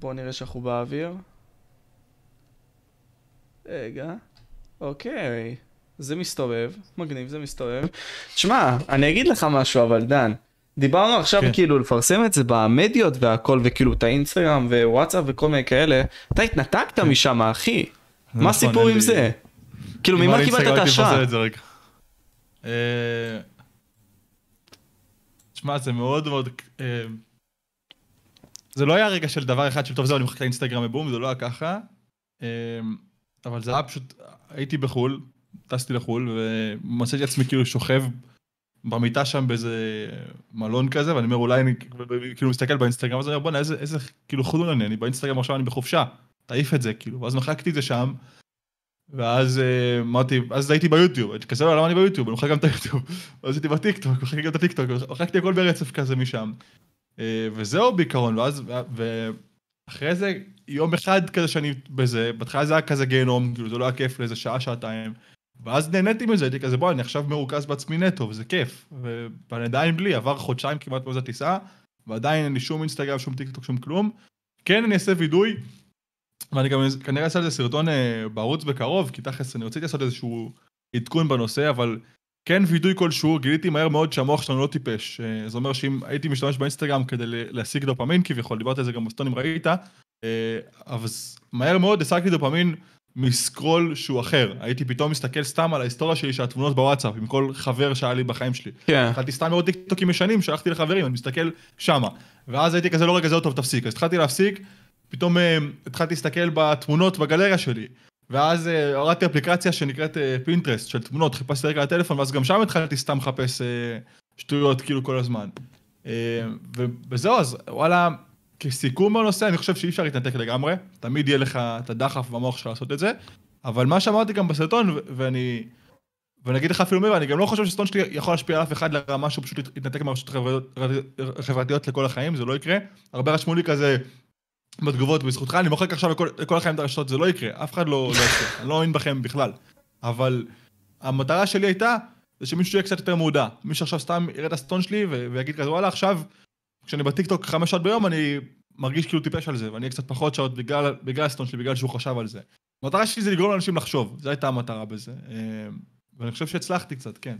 בואו נראה שאנחנו באוויר. רגע. אוקיי. זה מסתובב. מגניב, זה מסתובב. תשמע, אני אגיד לך משהו אבל, דן. דיברנו עכשיו כן. כאילו לפרסם את זה במדיות והכל, וכאילו את האינסטגרם ווואטסאפ וכל מיני כאלה. אתה התנתקת משם, אחי. מה נכון, הסיפור עם זה? כאילו, ממה קיבלת את ההשראה? זה רגע. אה, תשמע, זה מאוד מאוד... זה לא היה רגע של דבר אחד של טוב זהו, אני מחכה לאינסטגרם ובום, זה לא היה ככה. אה, אבל זה היה פשוט, הייתי בחו"ל, טסתי לחו"ל, ומצאתי עצמי כאילו שוכב במיטה שם באיזה מלון כזה, ואני אומר אולי אני כאילו מסתכל באינסטגרם, אז אני אומר בואנה איזה, איזה כאילו חודון אני, אני באינסטגרם עכשיו אני בחופשה, תעיף את זה כאילו, ואז מחקתי את זה שם, ואז אה, אמרתי, אז הייתי ביוטיוב, הייתי כזה לא, למה אני ביוטיוב, אני מוחק גם את היוטיוב, ואז הייתי בטיקטוק, מחקתי גם את הטיקטוק, מחקתי הכל ברצף כזה משם. אה, וזהו בעיקרון, ואז, ואחרי זה, יום אחד כזה שאני בזה, בהתחלה זה היה כזה גיהנום, כאילו זה לא היה כיף לאיזה שעה, שעתיים, ואז נהניתי מזה, הייתי כזה בוא, אני עכשיו מרוכז בעצמי נטו, וזה כיף, ואני עדיין בלי, עבר חודשיים כמעט מאז הטיסה, ועדיין אין לי שום אינסטגרם, שום טיקטוק, שום כלום. כן, אני אעשה וידוי, ואני גם כנראה אעשה איזה סרטון אה, בערוץ בקרוב, כי תכלס אני רציתי לעשות איזשהו עדכון בנושא, אבל כן וידוי כלשהו, גיליתי מהר מאוד שהמוח שלנו לא טיפש. אה, זה אומר שאם הייתי משתמש באינסטגרם כדי להשיג דופמין כביכול, דיברתי על זה גם בסרטון אם ראית, אה, אבל מהר מאוד השגתי דופמין מ scroll שהוא אחר. הייתי פתאום מסתכל סתם על ההיסטוריה שלי של התמונות בוואטסאפ, עם כל חבר שהיה לי בחיים שלי. כן. התחלתי סתם לראות טיקטוקים ישנים, שלחתי לחברים, אני מסתכל שמה. ואז הייתי כזה, לא רגע, זהו טוב, תפסיק. אז התחלתי להפסיק, פתאום אה, התחלתי להסתכל בתמונות בגלריה שלי. ואז אה, הורדתי אפליקציה שנקראת אה, פינטרסט של תמונות, חיפשתי רגע לטלפון, ואז גם שם התחלתי סתם לחפש אה, שטויות כאילו כל הזמן. אה, וזהו, אז וואלה, כסיכום בנושא, אני חושב שאי אפשר להתנתק לגמרי, תמיד יהיה לך את הדחף במוח שלך לעשות את זה, אבל מה שאמרתי גם בסרטון, ואני... ואני אגיד לך אפילו מעבר, אני גם לא חושב שסרטון שלי יכול להשפיע על אף אחד לרמה שהוא פשוט יתנתק מהרשתות החברתיות לכל החיים, זה לא יקרה. הרבה רשמו לי כזה בתגובות, בזכותך אני מוחק עכשיו לכל, החיים את הרשתות, זה לא יקרה, אף אחד לא, לא יקרה, אני לא מאמין בכם בכלל. אבל המטרה שלי הייתה, זה שמישהו יהיה קצת יותר מודע. מישהו שעכשיו סתם יראה את הסרטון שלי ויגיד כזה, וואלה, עכשיו, כשאני בטיקטוק חמש שעות ביום, אני מרגיש כאילו טיפש על זה, ואני אהיה קצת פחות שעות בגלל, הסרטון שלי, בגלל שהוא חשב על זה. המטרה שלי זה לגרום לאנשים לחשוב, זו הייתה המטרה בזה. אה, ואני חושב שהצלחתי קצת, כן.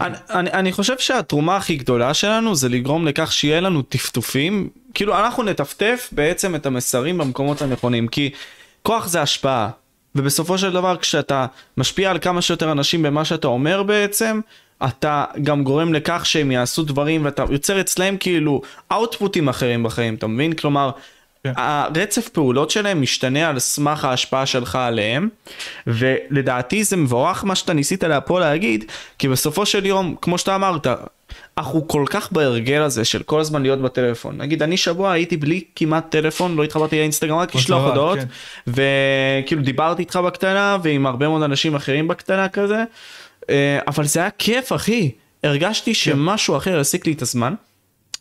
אני, כן. אני, אני חושב שהתרומה הכי גדולה שלנו זה לגרום לכך שיהיה לנו טפטופים, כאילו אנחנו נטפטף בעצם את המסרים במקומות הנכונים, כי כוח זה השפעה, ובסופו של דבר כשאתה משפיע על כמה שיותר אנשים במה שאתה אומר בעצם, אתה גם גורם לכך שהם יעשו דברים ואתה יוצר אצלהם כאילו אאוטפוטים אחרים בחיים, אתה מבין? כלומר, כן. הרצף פעולות שלהם משתנה על סמך ההשפעה שלך עליהם ולדעתי זה מבורך מה שאתה ניסית פה להגיד כי בסופו של יום כמו שאתה אמרת אנחנו כל כך בהרגל הזה של כל הזמן להיות בטלפון נגיד אני שבוע הייתי בלי כמעט טלפון לא התחברתי לאינסטגרם רק לשלוח הודעות כן. וכאילו דיברתי איתך בקטנה ועם הרבה מאוד אנשים אחרים בקטנה כזה אה, אבל זה היה כיף אחי הרגשתי שמשהו אחר העסיק לי את הזמן.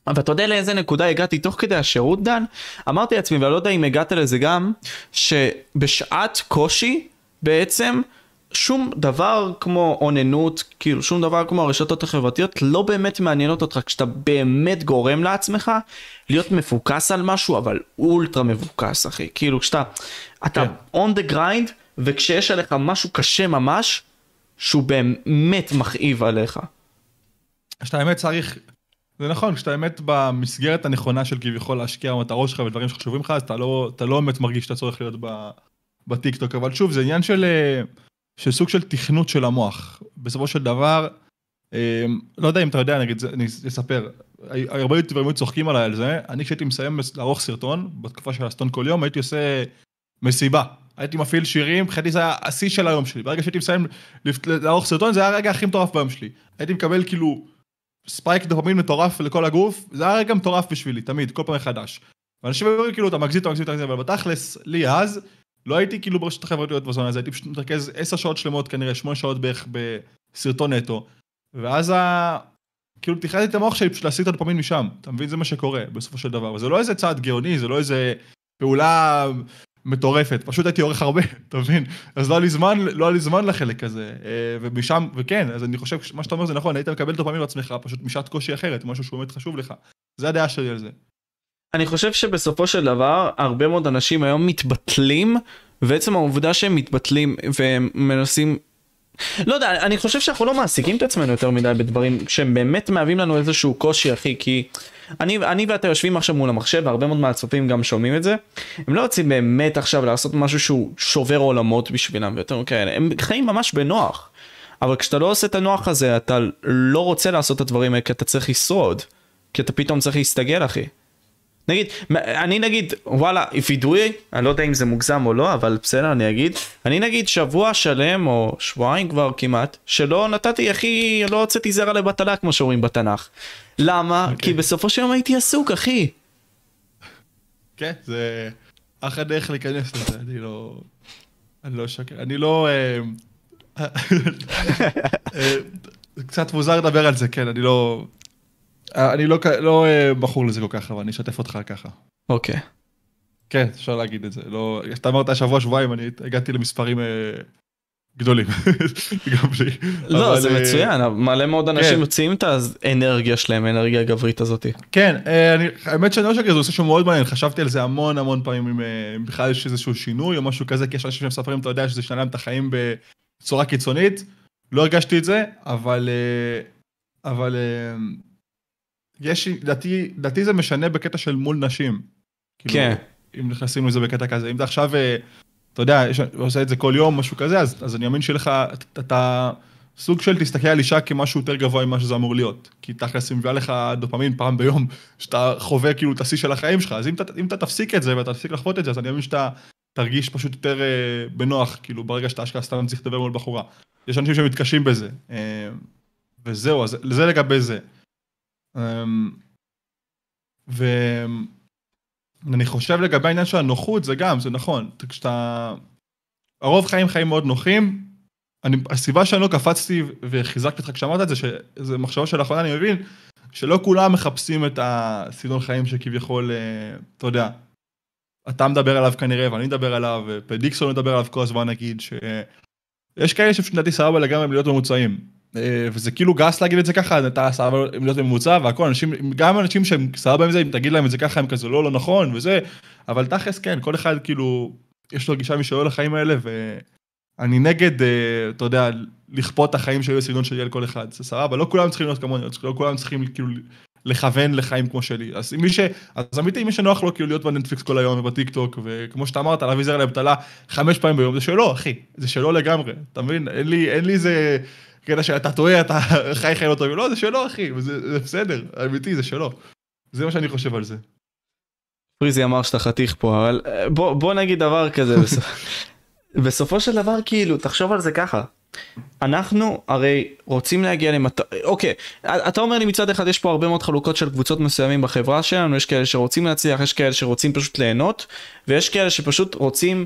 אבל אתה יודע לאיזה נקודה הגעתי תוך כדי השירות דן? אמרתי לעצמי ואני לא יודע אם הגעת לזה גם שבשעת קושי בעצם שום דבר כמו אוננות כאילו שום דבר כמו הרשתות החברתיות לא באמת מעניינות אותך כשאתה באמת גורם לעצמך להיות מפוקס על משהו אבל אולטרה מבוקס אחי כאילו כשאתה אתה כן. on the grind וכשיש עליך משהו קשה ממש שהוא באמת מכאיב עליך. כשאתה האמת צריך, זה נכון, כשאתה האמת במסגרת הנכונה של כביכול להשקיע במטרות שלך ודברים שחשובים לך, אז אתה לא, אתה לא באמת מרגיש שאתה צריך להיות בטיקטוק, אבל שוב, זה עניין של, אה, של סוג של תכנות של המוח. בסופו של דבר, אה, לא יודע אם אתה יודע, נגיד, אני אספר, הרבה יוטיוברים היו צוחקים עליי על זה, אני כשהייתי מסיים לערוך סרטון, בתקופה של הסרטון כל יום, הייתי עושה מסיבה. הייתי מפעיל שירים, מבחינתי זה היה השיא של היום שלי. ברגע שהייתי מסיים לערוך סרטון, זה היה הרגע הכי מטורף ביום שלי. הייתי מקבל כאילו spike דופמין מטורף לכל הגוף, זה היה רגע מטורף בשבילי, תמיד, כל פעם מחדש. ואנשים אומרים כאילו, אתה מגזים, אתה מגזים, אתה מגזים, אבל בתכלס, לי אז, לא הייתי כאילו ברשתות החברתיות בזמן הזה, הייתי פשוט מתרכז עשר שעות שלמות כנראה, שמונה שעות בערך בסרטון נטו. ואז ה... כאילו תכננתי את המוח שלי פשוט להשיג את הדופמין משם, אתה מבין? זה מה שקורה בסופו של דבר. וזה לא איזה צעד גאוני, זה לא איזה פעולה מטורפת, פשוט הייתי עורך הרבה, אתה מבין? אז לא היה לי זמן, לא היה לי זמן לחלק הזה. אה, ומשם, וכן, אז אני חושב שמה שאתה אומר זה נכון, היית מקבל דופמין לעצמך, פשוט משעת קושי אחרת, משהו שהוא באמת חשוב לך. זה הדעה שלי על זה. אני חושב שבסופו של דבר הרבה מאוד אנשים היום מתבטלים ועצם העובדה שהם מתבטלים והם מנסים לא יודע אני חושב שאנחנו לא מעסיקים את עצמנו יותר מדי בדברים שהם באמת מהווים לנו איזשהו קושי אחי כי אני, אני ואתה יושבים עכשיו מול המחשב והרבה מאוד מהצופים גם שומעים את זה. הם לא רוצים באמת עכשיו לעשות משהו שהוא שובר עולמות בשבילם ויותר כאלה. הם חיים ממש בנוח. אבל כשאתה לא עושה את הנוח הזה אתה לא רוצה לעשות את הדברים האלה כי אתה צריך לשרוד. כי אתה פתאום צריך להסתגל אחי. נגיד, אני נגיד, וואלה, וידוי, אני לא יודע אם זה מוגזם או לא, אבל בסדר, אני אגיד, אני נגיד שבוע שלם, או שבועיים כבר כמעט, שלא נתתי, אחי, לא הוצאתי זרע לבטלה, כמו שאומרים בתנ"ך. למה? Okay. אוקיי. כי בסופו של יום הייתי עסוק, אחי. כן, okay, זה אחלה דרך להיכנס לזה, אני לא... אני לא אשקר, אני לא... אה, אה, קצת מוזר לדבר על זה, כן, אני לא... אני לא, לא אה, בחור לזה כל כך, אבל אני אשתף אותך ככה. אוקיי. כן, אפשר להגיד את זה. לא, אתה אמרת שבוע, שבועיים, אני הגעתי למספרים אה, גדולים. גם לי. לא, אבל, זה אה, מצוין, מלא מאוד אנשים כן. מוציאים את האנרגיה שלהם, האנרגיה הגברית הזאת. כן, אה, אני, האמת שאני לא שקר, זה עושה שהוא מאוד מעניין, חשבתי על זה המון המון פעמים, אם אה, בכלל יש איזשהו שינוי או משהו כזה, כי יש אנשים שמספרים, אתה יודע, שזה שנה להם את החיים בצורה קיצונית. לא הרגשתי את זה, אבל... אה, אבל... יש, לדעתי, לדעתי זה משנה בקטע של מול נשים. כאילו, כן. אם נכנסים לזה בקטע כזה. אם אתה עכשיו, אה, אתה יודע, יש, עושה את זה כל יום, משהו כזה, אז, אז אני מאמין שיהיה לך, אתה סוג של תסתכל על אישה כמשהו יותר גבוה ממה שזה אמור להיות. כי תכלס היא מביאה לך דופמין פעם ביום, שאתה חווה כאילו את השיא של החיים שלך. אז אם אתה, אם אתה תפסיק את זה ואתה תפסיק לחוות את זה, אז אני מאמין שאתה תרגיש פשוט יותר אה, בנוח, כאילו, ברגע שאתה אשכרה סתם צריך לדבר מול בחורה. יש אנשים שמתקשים בזה. אה, וזהו, אז זה לגבי זה. אמ, ואני חושב לגבי העניין של הנוחות, זה גם, זה נכון. כשאתה... הרוב חיים חיים מאוד נוחים. אני, הסיבה שאני לא קפצתי וחיזקתי אותך כשאמרת את זה, שזה מחשבה שלאחרונה אני מבין, שלא כולם מחפשים את הסגנון חיים שכביכול, אה, אתה יודע, אתה מדבר עליו כנראה, ואני מדבר עליו, ופדיקסון מדבר עליו כל הזמן נגיד, שיש כאלה שפשוט לדעתי סבבה לגמרי להיות ממוצעים. אה, וזה כאילו גס להגיד את זה ככה, אתה סבבה עם להיות ממוצע והכל, אנשים, גם אנשים שהם סבבה עם זה, אם תגיד להם את זה ככה, הם כזה לא, לא נכון וזה, אבל תכלס כן, כל אחד כאילו, יש לו גישה משלו לחיים האלה, ואני נגד, אה, אתה יודע, לכפות את החיים שלי בסגנון שלי על כל אחד, זה סבבה, לא כולם צריכים להיות כמוני, לא כולם צריכים כאילו לכוון לחיים כמו שלי. אז מי ש... אז אמיתי, מי שנוח לו כאילו להיות בנטפליקס כל היום ובטיק טוק, וכמו שאתה אמרת, להביא זר לאבטלה חמש פעמים ביום, זה שלו, אחי, זה שלו לגמרי, אתה מבין? אין לי, אין לי איזה... קטע שאתה טועה, אתה חי חיים לא טובים, לא, זה שלו, אחי, זה, זה בסדר, אמיתי, זה שלו. זה מה שאני חושב על זה. פריזי אמר שאתה חתיך פה, אבל אה, בוא, בוא נגיד דבר כזה, בסופ... בסופו של דבר, כאילו, תחשוב על זה ככה. אנחנו הרי רוצים להגיע למטר... אוקיי, אתה אומר לי מצד אחד יש פה הרבה מאוד חלוקות של קבוצות מסוימים בחברה שלנו, יש כאלה שרוצים להצליח, יש כאלה שרוצים פשוט ליהנות, ויש כאלה שפשוט רוצים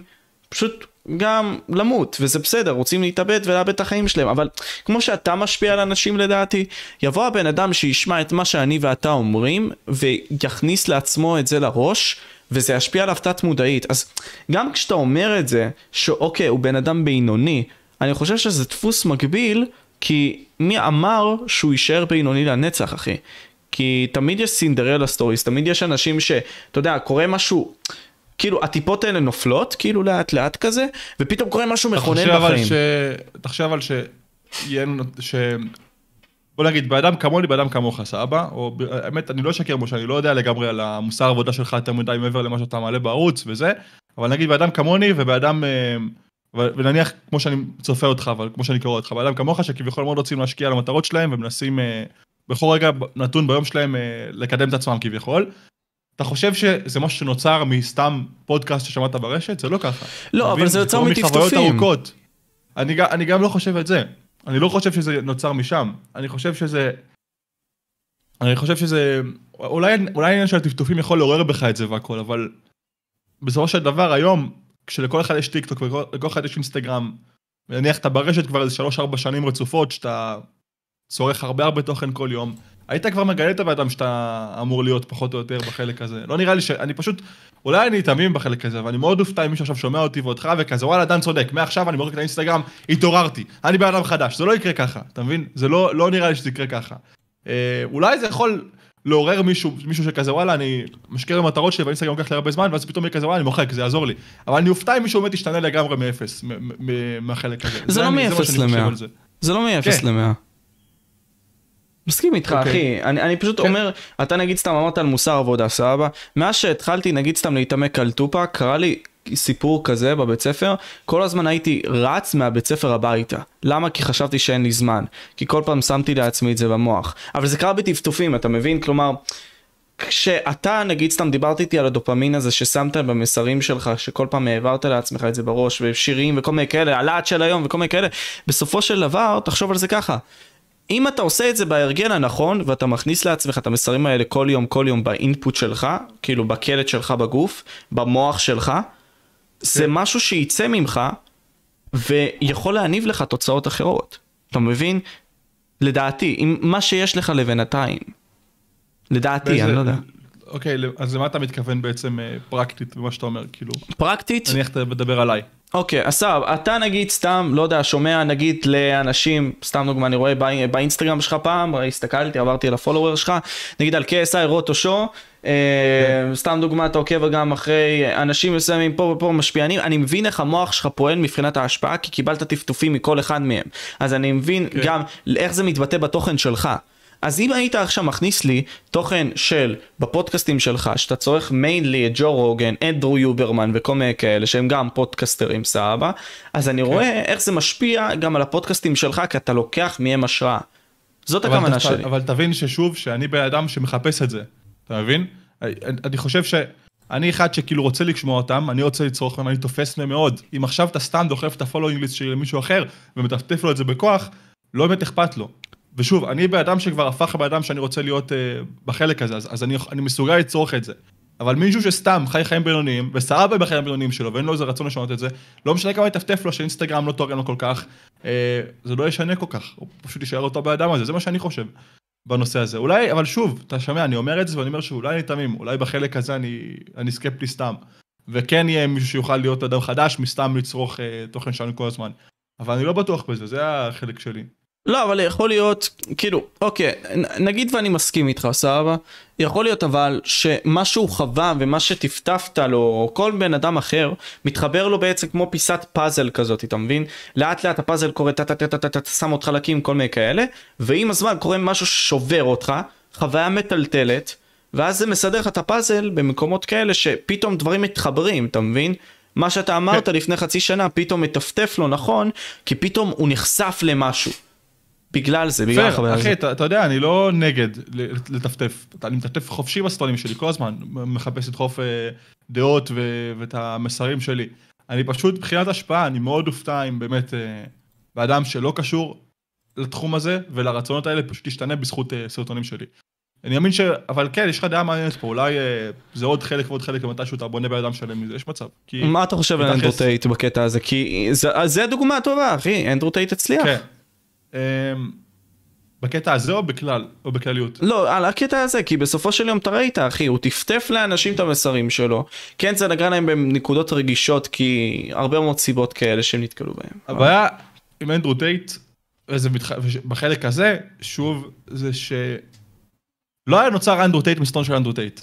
פשוט גם למות וזה בסדר רוצים להתאבד ולאבד את החיים שלהם אבל כמו שאתה משפיע על אנשים לדעתי יבוא הבן אדם שישמע את מה שאני ואתה אומרים ויכניס לעצמו את זה לראש וזה ישפיע עליו תת מודעית אז גם כשאתה אומר את זה שאוקיי הוא בן אדם בינוני אני חושב שזה דפוס מקביל כי מי אמר שהוא יישאר בינוני לנצח אחי? כי תמיד יש Cinderella stories תמיד יש אנשים שאתה יודע קורה משהו כאילו הטיפות האלה נופלות כאילו לאט לאט כזה ופתאום קורה משהו מכונן בחיים. ש... תחשב אבל ש... ש... בוא נגיד, באדם כמוני, באדם כמוך, סבבה, או האמת, אני לא אשקר משה, אני לא יודע לגמרי על המוסר העבודה שלך יותר מדי מעבר למה שאתה מעלה בערוץ וזה, אבל נגיד באדם כמוני ובאדם, אה, ונניח כמו שאני צופה אותך, אבל כמו שאני קורא אותך, באדם כמוך שכביכול מאוד רוצים להשקיע על המטרות שלהם ומנסים אה, בכל רגע נתון ביום שלהם אה, לקדם את עצמם כביכול, אתה חושב שזה משהו שנוצר מסתם פודקאסט ששמעת ברשת? זה לא ככה. לא, אבל זה יוצר מטפטופים. אני, אני גם לא חושב את זה. אני לא חושב שזה נוצר משם. אני חושב שזה... אני חושב שזה... אולי, אולי העניין של הטפטופים יכול לעורר בך את זה והכל, אבל בסופו של דבר היום, כשלכל אחד יש טיק טוק ולכל אחד יש אינסטגרם, ונניח אתה ברשת כבר איזה 3-4 שנים רצופות, שאתה צורך הרבה הרבה תוכן כל יום, היית כבר מגלה את הבן שאתה אמור להיות פחות או יותר בחלק הזה. לא נראה לי ש... אני פשוט... אולי אני תמים בחלק הזה, אבל אני מאוד אופתע אם מישהו עכשיו שומע אותי ואותך וכזה, וואלה, דן צודק, מעכשיו אני מורק את האינסטגרם, התעוררתי, אני בן אדם חדש, זה לא יקרה ככה, אתה מבין? זה לא, לא נראה לי שזה יקרה ככה. אה, אולי זה יכול לעורר מישהו, מישהו שכזה וואלה אני משקיע במטרות שלי ואינסטגרם לוקח לי הרבה זמן ואז פתאום יהיה כזה וואלה אני מוחק זה יעזור לי. אבל אני אופתע אם מישהו באמת ישתנה לגמרי מאפס, מהחלק הזה. זה לא אני- מה מאפס למאה. זה. זה לא מ-0 כן. ל-100. מסכים איתך אוקיי. אחי, אני, אני פשוט כן. אומר, אתה נגיד סתם אמרת על מוסר עבודה, סבבה? מאז שהתחלתי נגיד סתם להתעמק על טופק, קרה לי סיפור כזה בבית ספר, כל הזמן הייתי רץ מהבית ספר הביתה. למה? כי חשבתי שאין לי זמן. כי כל פעם שמתי לעצמי את זה במוח. אבל זה קרה בטפטופים, אתה מבין? כלומר, כשאתה נגיד סתם דיברת איתי על הדופמין הזה ששמת במסרים שלך שכל פעם העברת לעצמך את זה בראש ושירים וכל מיני כאלה הלהט של היום וכל מיני כאלה בסופו של דבר תחשוב על זה ככה אם אתה עושה את זה בהרגל הנכון ואתה מכניס לעצמך את המסרים האלה כל יום כל יום באינפוט שלך כאילו בקלט שלך בגוף במוח שלך זה כן. משהו שייצא ממך ויכול להניב לך תוצאות אחרות אתה מבין? לדעתי עם מה שיש לך לבינתיים לדעתי באיזה- אני לא יודע אוקיי, אז למה אתה מתכוון בעצם אה, פרקטית במה שאתה אומר, כאילו, פרקטית נניח אתה מדבר עליי. אוקיי, אז סבבה, אתה נגיד סתם, לא יודע, שומע נגיד לאנשים, סתם דוגמא, אני רואה באי- באינסטגרם שלך פעם, הסתכלתי, עברתי על הפולוור שלך, נגיד על KSI רוטו שו, אה, סתם דוגמא, אתה עוקב גם אחרי אנשים מסוימים פה ופה משפיענים, אני מבין איך המוח שלך פועל מבחינת ההשפעה, כי קיבלת טפטופים מכל אחד מהם, אז אני מבין כן. גם איך זה מתבטא בתוכן שלך. אז אם היית עכשיו מכניס לי תוכן של בפודקאסטים שלך שאתה צורך מיינלי את ג'ו רוגן, אנדרו יוברמן וכל מיני כאלה שהם גם פודקסטרים סבבה אז אני רואה איך זה משפיע גם על הפודקאסטים שלך כי אתה לוקח מהם השראה. זאת הכוונה ת- שלי. אבל תבין ששוב, שאני בן אדם שמחפש את זה, אתה מבין? אני, אני חושב שאני אחד שכאילו רוצה לשמוע אותם, אני רוצה לצרוך מהם, אני תופס מהם מאוד. אם עכשיו אתה סתם דוחף את ה following list שלי למישהו אחר, ומטפטף לו את זה בכוח, לא באמת אכפת לו. ושוב, אני בן אדם שכבר הפך לבן אדם שאני רוצה להיות uh, בחלק הזה, אז, אז אני, אני מסוגל לצרוך את זה. אבל מישהו שסתם חי חיים בינוניים, וסבבה בחיים הבינוניים שלו, ואין לו איזה רצון לשנות את זה, לא משנה כמה יטפטף לו שאינסטגרם לא תורם לו כל כך, אה, זה לא ישנה כל כך, הוא פשוט יישאר אותו באדם הזה, זה מה שאני חושב בנושא הזה. אולי, אבל שוב, אתה שומע, אני אומר את זה ואני אומר שאולי אני תמים, אולי בחלק הזה אני, אני סקפטי סתם. וכן יהיה מישהו שיוכל להיות אדם חדש מסתם לצרוך אה, תוכן שלנו כל הזמן. אבל אני לא בטוח בזה, זה החלק שלי. לא אבל יכול להיות כאילו אוקיי נגיד ואני מסכים איתך סבבה יכול להיות אבל שמה שהוא חווה ומה שטפטפת לו או כל בן אדם אחר מתחבר לו בעצם כמו פיסת פאזל כזאת אתה מבין לאט לאט הפאזל קורה טה טה טה טה טה טה שם עוד חלקים כל מיני כאלה ועם הזמן קורה משהו ששובר אותך חוויה מטלטלת ואז זה מסדר לך את הפאזל במקומות כאלה שפתאום דברים מתחברים אתה מבין. מה שאתה אמרת לפני חצי שנה פתאום מטפטף לו נכון כי פתאום הוא נחשף למשהו. בגלל זה, בגלל החוויה פייר, אחי, הזאת. אתה, אתה יודע, אני לא נגד לטפטף. אני מטפטף חופשי בסטונים שלי כל הזמן, מחפש לדחוף אה, דעות ו- ואת המסרים שלי. אני פשוט, מבחינת השפעה, אני מאוד אופתע אם באמת אה, באדם שלא קשור לתחום הזה ולרצונות האלה פשוט ישתנה בזכות אה, סרטונים שלי. אני מאמין ש... אבל כן, יש לך דעה מעניינת פה, אולי זה עוד חלק ועוד חלק, ומתישהו אתה בונה בן אדם שלם מזה, יש מצב. כי... מה אתה חושב על אנדרו טייט בקטע הזה? כי זה, זה דוגמה טובה, אחי, אנדרו טייט הצליח. כן. אמ, בקטע הזה או בכלל, או בכלליות? לא, על הקטע הזה, כי בסופו של יום אתה ראית, אחי, הוא טפטף לאנשים את המסרים שלו. כן, זה נגע להם בנקודות רגישות, כי הרבה מאוד סיבות כאלה שהם נתקלו בהם. הבעיה עם אנדרו טייט, וזה מתח... בחלק הזה, שוב, זה ש... לא היה נוצר אנדרו טייט מסרטון של אנדרו טייט.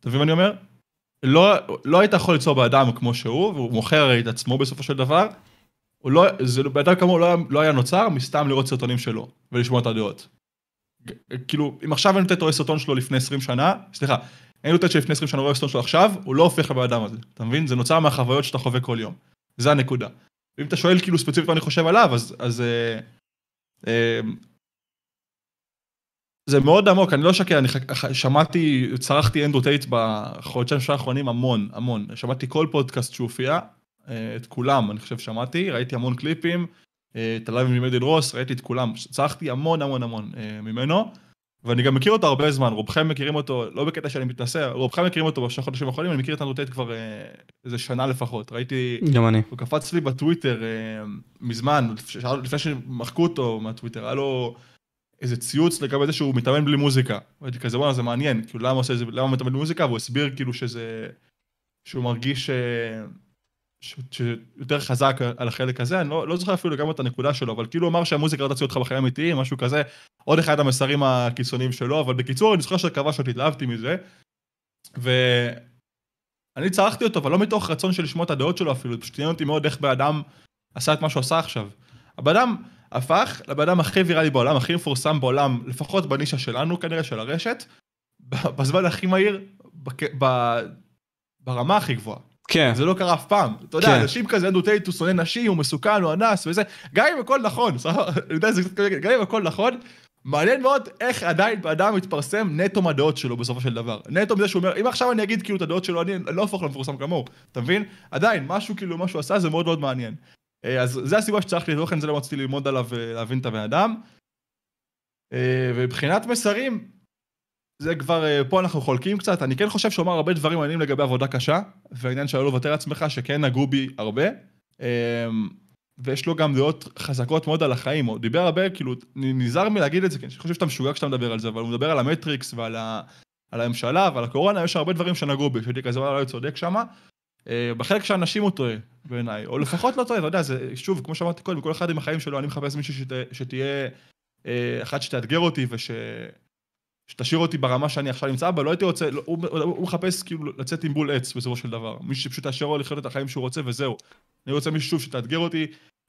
אתה מבין מה אני אומר? לא, לא היית יכול ליצור בן אדם כמו שהוא, והוא מוכר הרי את עצמו בסופו של דבר. לא, זה, בן אדם כמוהו לא, לא היה נוצר מסתם לראות סרטונים שלו, ולשמוע את הדעות. כאילו, אם עכשיו אנדרו טייט רואה סרטון שלו לפני 20 שנה, סליחה, אנדרו טייט שלפני 20 שנה רואה סרטון שלו עכשיו, הוא לא הופך לבן אדם הזה. אתה מבין? זה נוצר מהחוויות שאתה חווה כל יום. זה הנקודה. ואם אתה שואל כאילו ספציפית מה אני חושב עליו, אז, אז אה, אה, זה מאוד עמוק, אני לא אשקר, אני ח- שמעתי, צרכתי אנדרו טייט בחודשיים האחרונים המון, המון. שמעתי כל פודקאסט שהוא הופיע, אה, את כולם, אני חושב שמעתי, ראיתי המון קליפים, אה, את הלייב עם Adin Ross, ראיתי את כולם, צרכתי המון המון המון אה, ממנו, ואני גם מכיר אותו הרבה זמן, רובכם מכירים אותו, לא בקטע שאני מתנשא, רובכם מכירים אותו בשלושה חודשים האחרונים, אני מכיר את טייט כבר אה, איזה שנה לפחות, ראיתי... גם אני. הוא קפץ לי בטוויטר אה, מזמן, לפ- לפני שמחקו אותו מהטוויטר, היה לו איזה ציוץ לגבי זה שהוא מתאמן בלי מוזיקה. והייתי כזה, וואלה, זה מעניין, כאילו, למה הוא עושה את זה, למה מתאמן בלי מוזיקה? והוא הסביר כאילו שזה, שהוא מרגיש אה, שיותר חזק על החלק הזה, אני לא, לא זוכר אפילו לגמרי את הנקודה שלו, אבל כאילו אמר שהמוזיקה לא תציע אותך בחיים אמיתיים, משהו כזה. עוד אחד המסרים הקיצוניים שלו, אבל בקיצור, אני זוכר שכבש אותי, התלהבתי מזה. ואני צרחתי אותו, אבל לא מתוך רצון של לשמוע את הדעות שלו אפילו, פשוט עניין אותי מאוד איך בן אדם עשה את מה שהוא עשה עכשיו. הבן אדם הפך לבן אדם הכי ויראלי בעולם, הכי מפורסם בעולם, לפחות בנישה שלנו כנראה, של הרשת, בזמן הכי מהיר, בק... ב... ברמה הכי גבוהה. כן. זה לא קרה אף פעם. אתה יודע, כן. אנשים כזה, אנדרו טייט הוא שונא נשים, הוא מסוכן, הוא אנס וזה, גם אם הכל נכון, גם אם הכל נכון, מעניין מאוד איך עדיין אדם מתפרסם נטו מהדעות שלו בסופו של דבר. נטו מזה שהוא אומר, אם עכשיו אני אגיד כאילו את הדעות שלו, אני אני לא אהפוך למפורסם כמוהו, אתה מבין? עדיין, משהו כאילו, מה שהוא עשה זה מאוד מאוד מעניין. אה, אז זה הסיבה שצריך לי תוכן, זה לא רציתי ללמוד עליו ולהבין את הבן אדם. אה, ומבחינת מסרים, זה כבר, אה, פה אנחנו חולקים קצת, אני כן חושב שהוא אמר הרבה דברים מעניינים לגבי עבודה קשה, והעניין שלא לוותר לעצמך, שכן נגעו בי הרבה. אה, ויש לו גם דעות חזקות מאוד על החיים, הוא דיבר הרבה, כאילו, אני נזהר מלהגיד את זה, כי אני חושב שאתה משוגע כשאתה מדבר על זה, אבל הוא מדבר על המטריקס ועל ה, על הממשלה ועל הקורונה, יש הרבה דברים שנגעו בי, שהייתי כזה, וואלה, לא צודק שמה. אה, בחלק של האנשים הוא טועה, בעיניי, או לפחות לא טועה, אתה יודע, זה, שוב, כמו שאמרתי קודם, כל אחד עם החיים שלו, אני מחפש מישהו שת, שתהיה, אה, אחת שתאתגר אותי וש... שתשאיר אותי ברמה שאני עכשיו נמצא בה, לא הייתי רוצה, לא, הוא, הוא מחפש כאילו לצאת עם בול עץ בסופו של דבר. מישהו שפשוט תאשר לו לחיות את החיים שהוא רוצה וזהו. אני רוצה מישהו שוב שתאתגר אותי,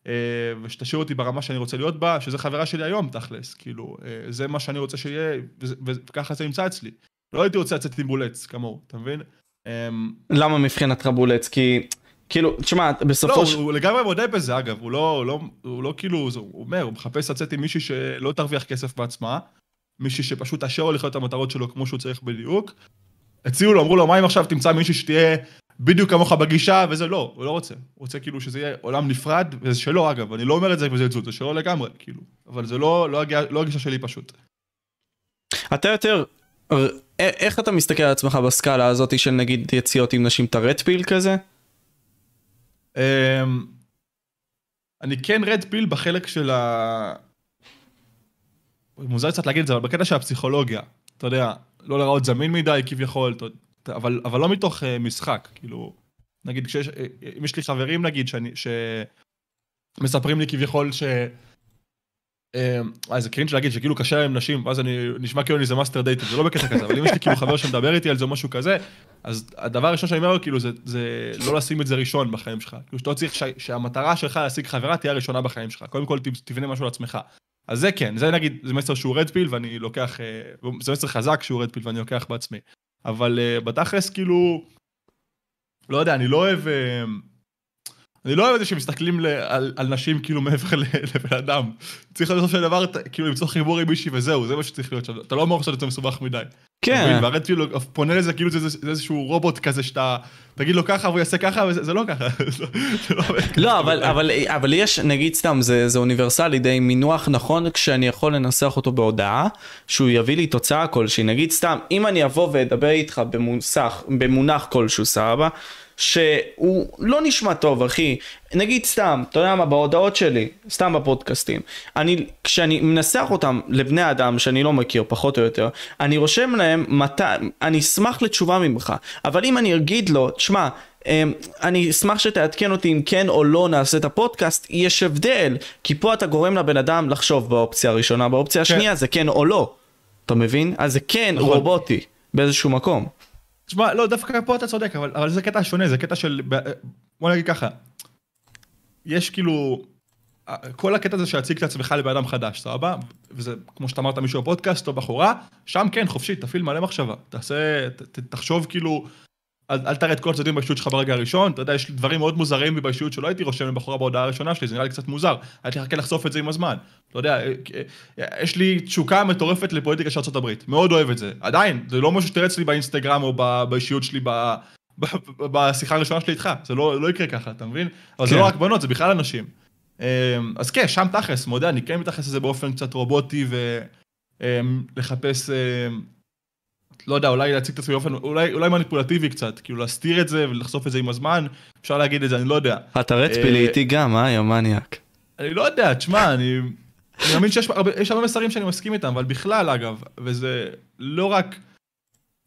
אה, ושתשאיר אותי ברמה שאני רוצה להיות בה, שזה חברה שלי היום תכלס, כאילו, אה, זה מה שאני רוצה שיהיה, וככה זה נמצא אצלי. לא הייתי רוצה לצאת עם בול עץ כמוהו, אתה מבין? אה, למה מבחינתך בולץ? כי, כאילו, תשמע, לא, בסופו הוא, של... הוא לגמרי מודה בזה אגב, הוא לא, לא, הוא לא כאילו, הוא אומר, הוא מחפש לצאת עם מישהי שלא תרוויח כסף בעצמה, מישהי שפשוט לו לחיות את המטרות שלו כמו שהוא צריך בדיוק. הציעו לו, אמרו לו, מה אם עכשיו תמצא מישהי שתהיה בדיוק כמוך בגישה, וזה לא, הוא לא רוצה. הוא רוצה כאילו שזה יהיה עולם נפרד, וזה שלו אגב, אני לא אומר את זה בזלזול, זה שלו לגמרי, כאילו. אבל זה לא, לא, הגיע, לא הגישה שלי פשוט. אתה יותר... ר- א- איך אתה מסתכל על עצמך בסקאלה הזאת של נגיד יציאות עם נשים, אתה רדפיל כזה? אמ, אני כן red pill בחלק של ה... מוזר קצת להגיד את זה, אבל בקטע של הפסיכולוגיה. אתה יודע, לא להראות זמין מדי כביכול, אבל, אבל לא מתוך uh, משחק, כאילו... נגיד, כשיש, אה, אם יש לי חברים נגיד, שאני, שמספרים לי כביכול ש... אה, זה cringe להגיד שכאילו קשה להם נשים, ואז אני נשמע כאילו אני איזה master dater, זה לא בקטע כזה, אבל אם יש לי כאילו חבר שמדבר איתי על זה או משהו כזה, אז הדבר הראשון שאני אומר לו, כאילו, זה, זה לא לשים את זה ראשון בחיים שלך. כאילו, שאתה צריך ש, שהמטרה שלך להשיג חברה תהיה הראשונה בחיים שלך. קודם כל, תבנה משהו לעצמך. אז זה כן, זה נגיד, זה מסר שהוא רדפיל ואני לוקח, אה, זה מסר חזק שהוא רדפיל ואני לוקח בעצמי. אבל אה, בתכלס, כאילו, לא יודע, אני לא אוהב... אה, אני לא אוהב את זה שמסתכלים על, על נשים כאילו מעבר לבן אדם. צריך בסופו של דבר כאילו למצוא חיבור עם מישהי וזהו, זה מה שצריך להיות שם. אתה לא אמור לעשות את זה מסובך מדי. כן. והרד כאילו פונה לזה כאילו זה, זה, זה איזשהו רובוט כזה שאתה תגיד לו ככה והוא יעשה ככה וזה זה לא ככה. לא- לא. לא, אבל, אבל, אבל יש, נגיד סתם, זה, זה אוניברסלי די מינוח נכון כשאני יכול לנסח אותו בהודעה, שהוא יביא לי תוצאה כלשהי. נגיד סתם, אם אני אבוא ואדבר איתך במונח כלשהו, סבבה? שהוא לא נשמע טוב, אחי. נגיד סתם, אתה יודע מה, בהודעות שלי, סתם בפודקאסטים, אני, כשאני מנסח אותם לבני אדם שאני לא מכיר, פחות או יותר, אני רושם להם מתי, אני אשמח לתשובה ממך, אבל אם אני אגיד לו, תשמע, אמ, אני אשמח שתעדכן אותי אם כן או לא נעשה את הפודקאסט, יש הבדל, כי פה אתה גורם לבן אדם לחשוב באופציה הראשונה, באופציה השנייה זה כן או לא, אתה מבין? אז זה כן נכון. רובוטי, באיזשהו מקום. תשמע, לא, דווקא פה אתה צודק, אבל, אבל זה קטע שונה, זה קטע של... ב- בוא נגיד ככה, יש כאילו... כל הקטע הזה שיציג את עצמך לבן אדם חדש, סבבה? וזה, כמו שאתה אמרת, מישהו בפודקאסט או בחורה, שם כן, חופשי, תפעיל מלא מחשבה. תעשה, ת, תחשוב כאילו, אל, אל תראה את כל הצדדים באישיות שלך ברגע הראשון, אתה יודע, יש דברים מאוד מוזרים בי באישיות שלא הייתי רושם לבחורה בהודעה הראשונה שלי, זה נראה לי קצת מוזר. הייתי מחכה לחשוף את זה עם הזמן. אתה יודע, אה, אה, יש לי תשוקה מטורפת לפוליטיקה של ארה"ב, מאוד אוהב את זה. עדיין, זה לא משהו שתראה אצלי באינסטגרם או באישיות שלי ב... ב- ב- בשיחה הראשונה שלי איתך, זה לא, לא יקרה ככה, אתה מבין? אבל זה כן. לא רק בנות, זה בכלל אנשים. אמ, אז כן, שם תכלס, מודה, אני כן מתייחס לזה באופן קצת רובוטי ולחפש, לא יודע, אולי להציג את עצמי באופן, אולי, אולי מניפולטיבי קצת, כאילו להסתיר את זה ולחשוף את זה עם הזמן, אפשר להגיד את זה, אני לא יודע. אתה רצפילי אה, איתי גם, אה, יא מניאק. אני לא יודע, תשמע, אני... אני מאמין שיש הרבה, הרבה מסרים שאני מסכים איתם, אבל בכלל, אגב, וזה לא רק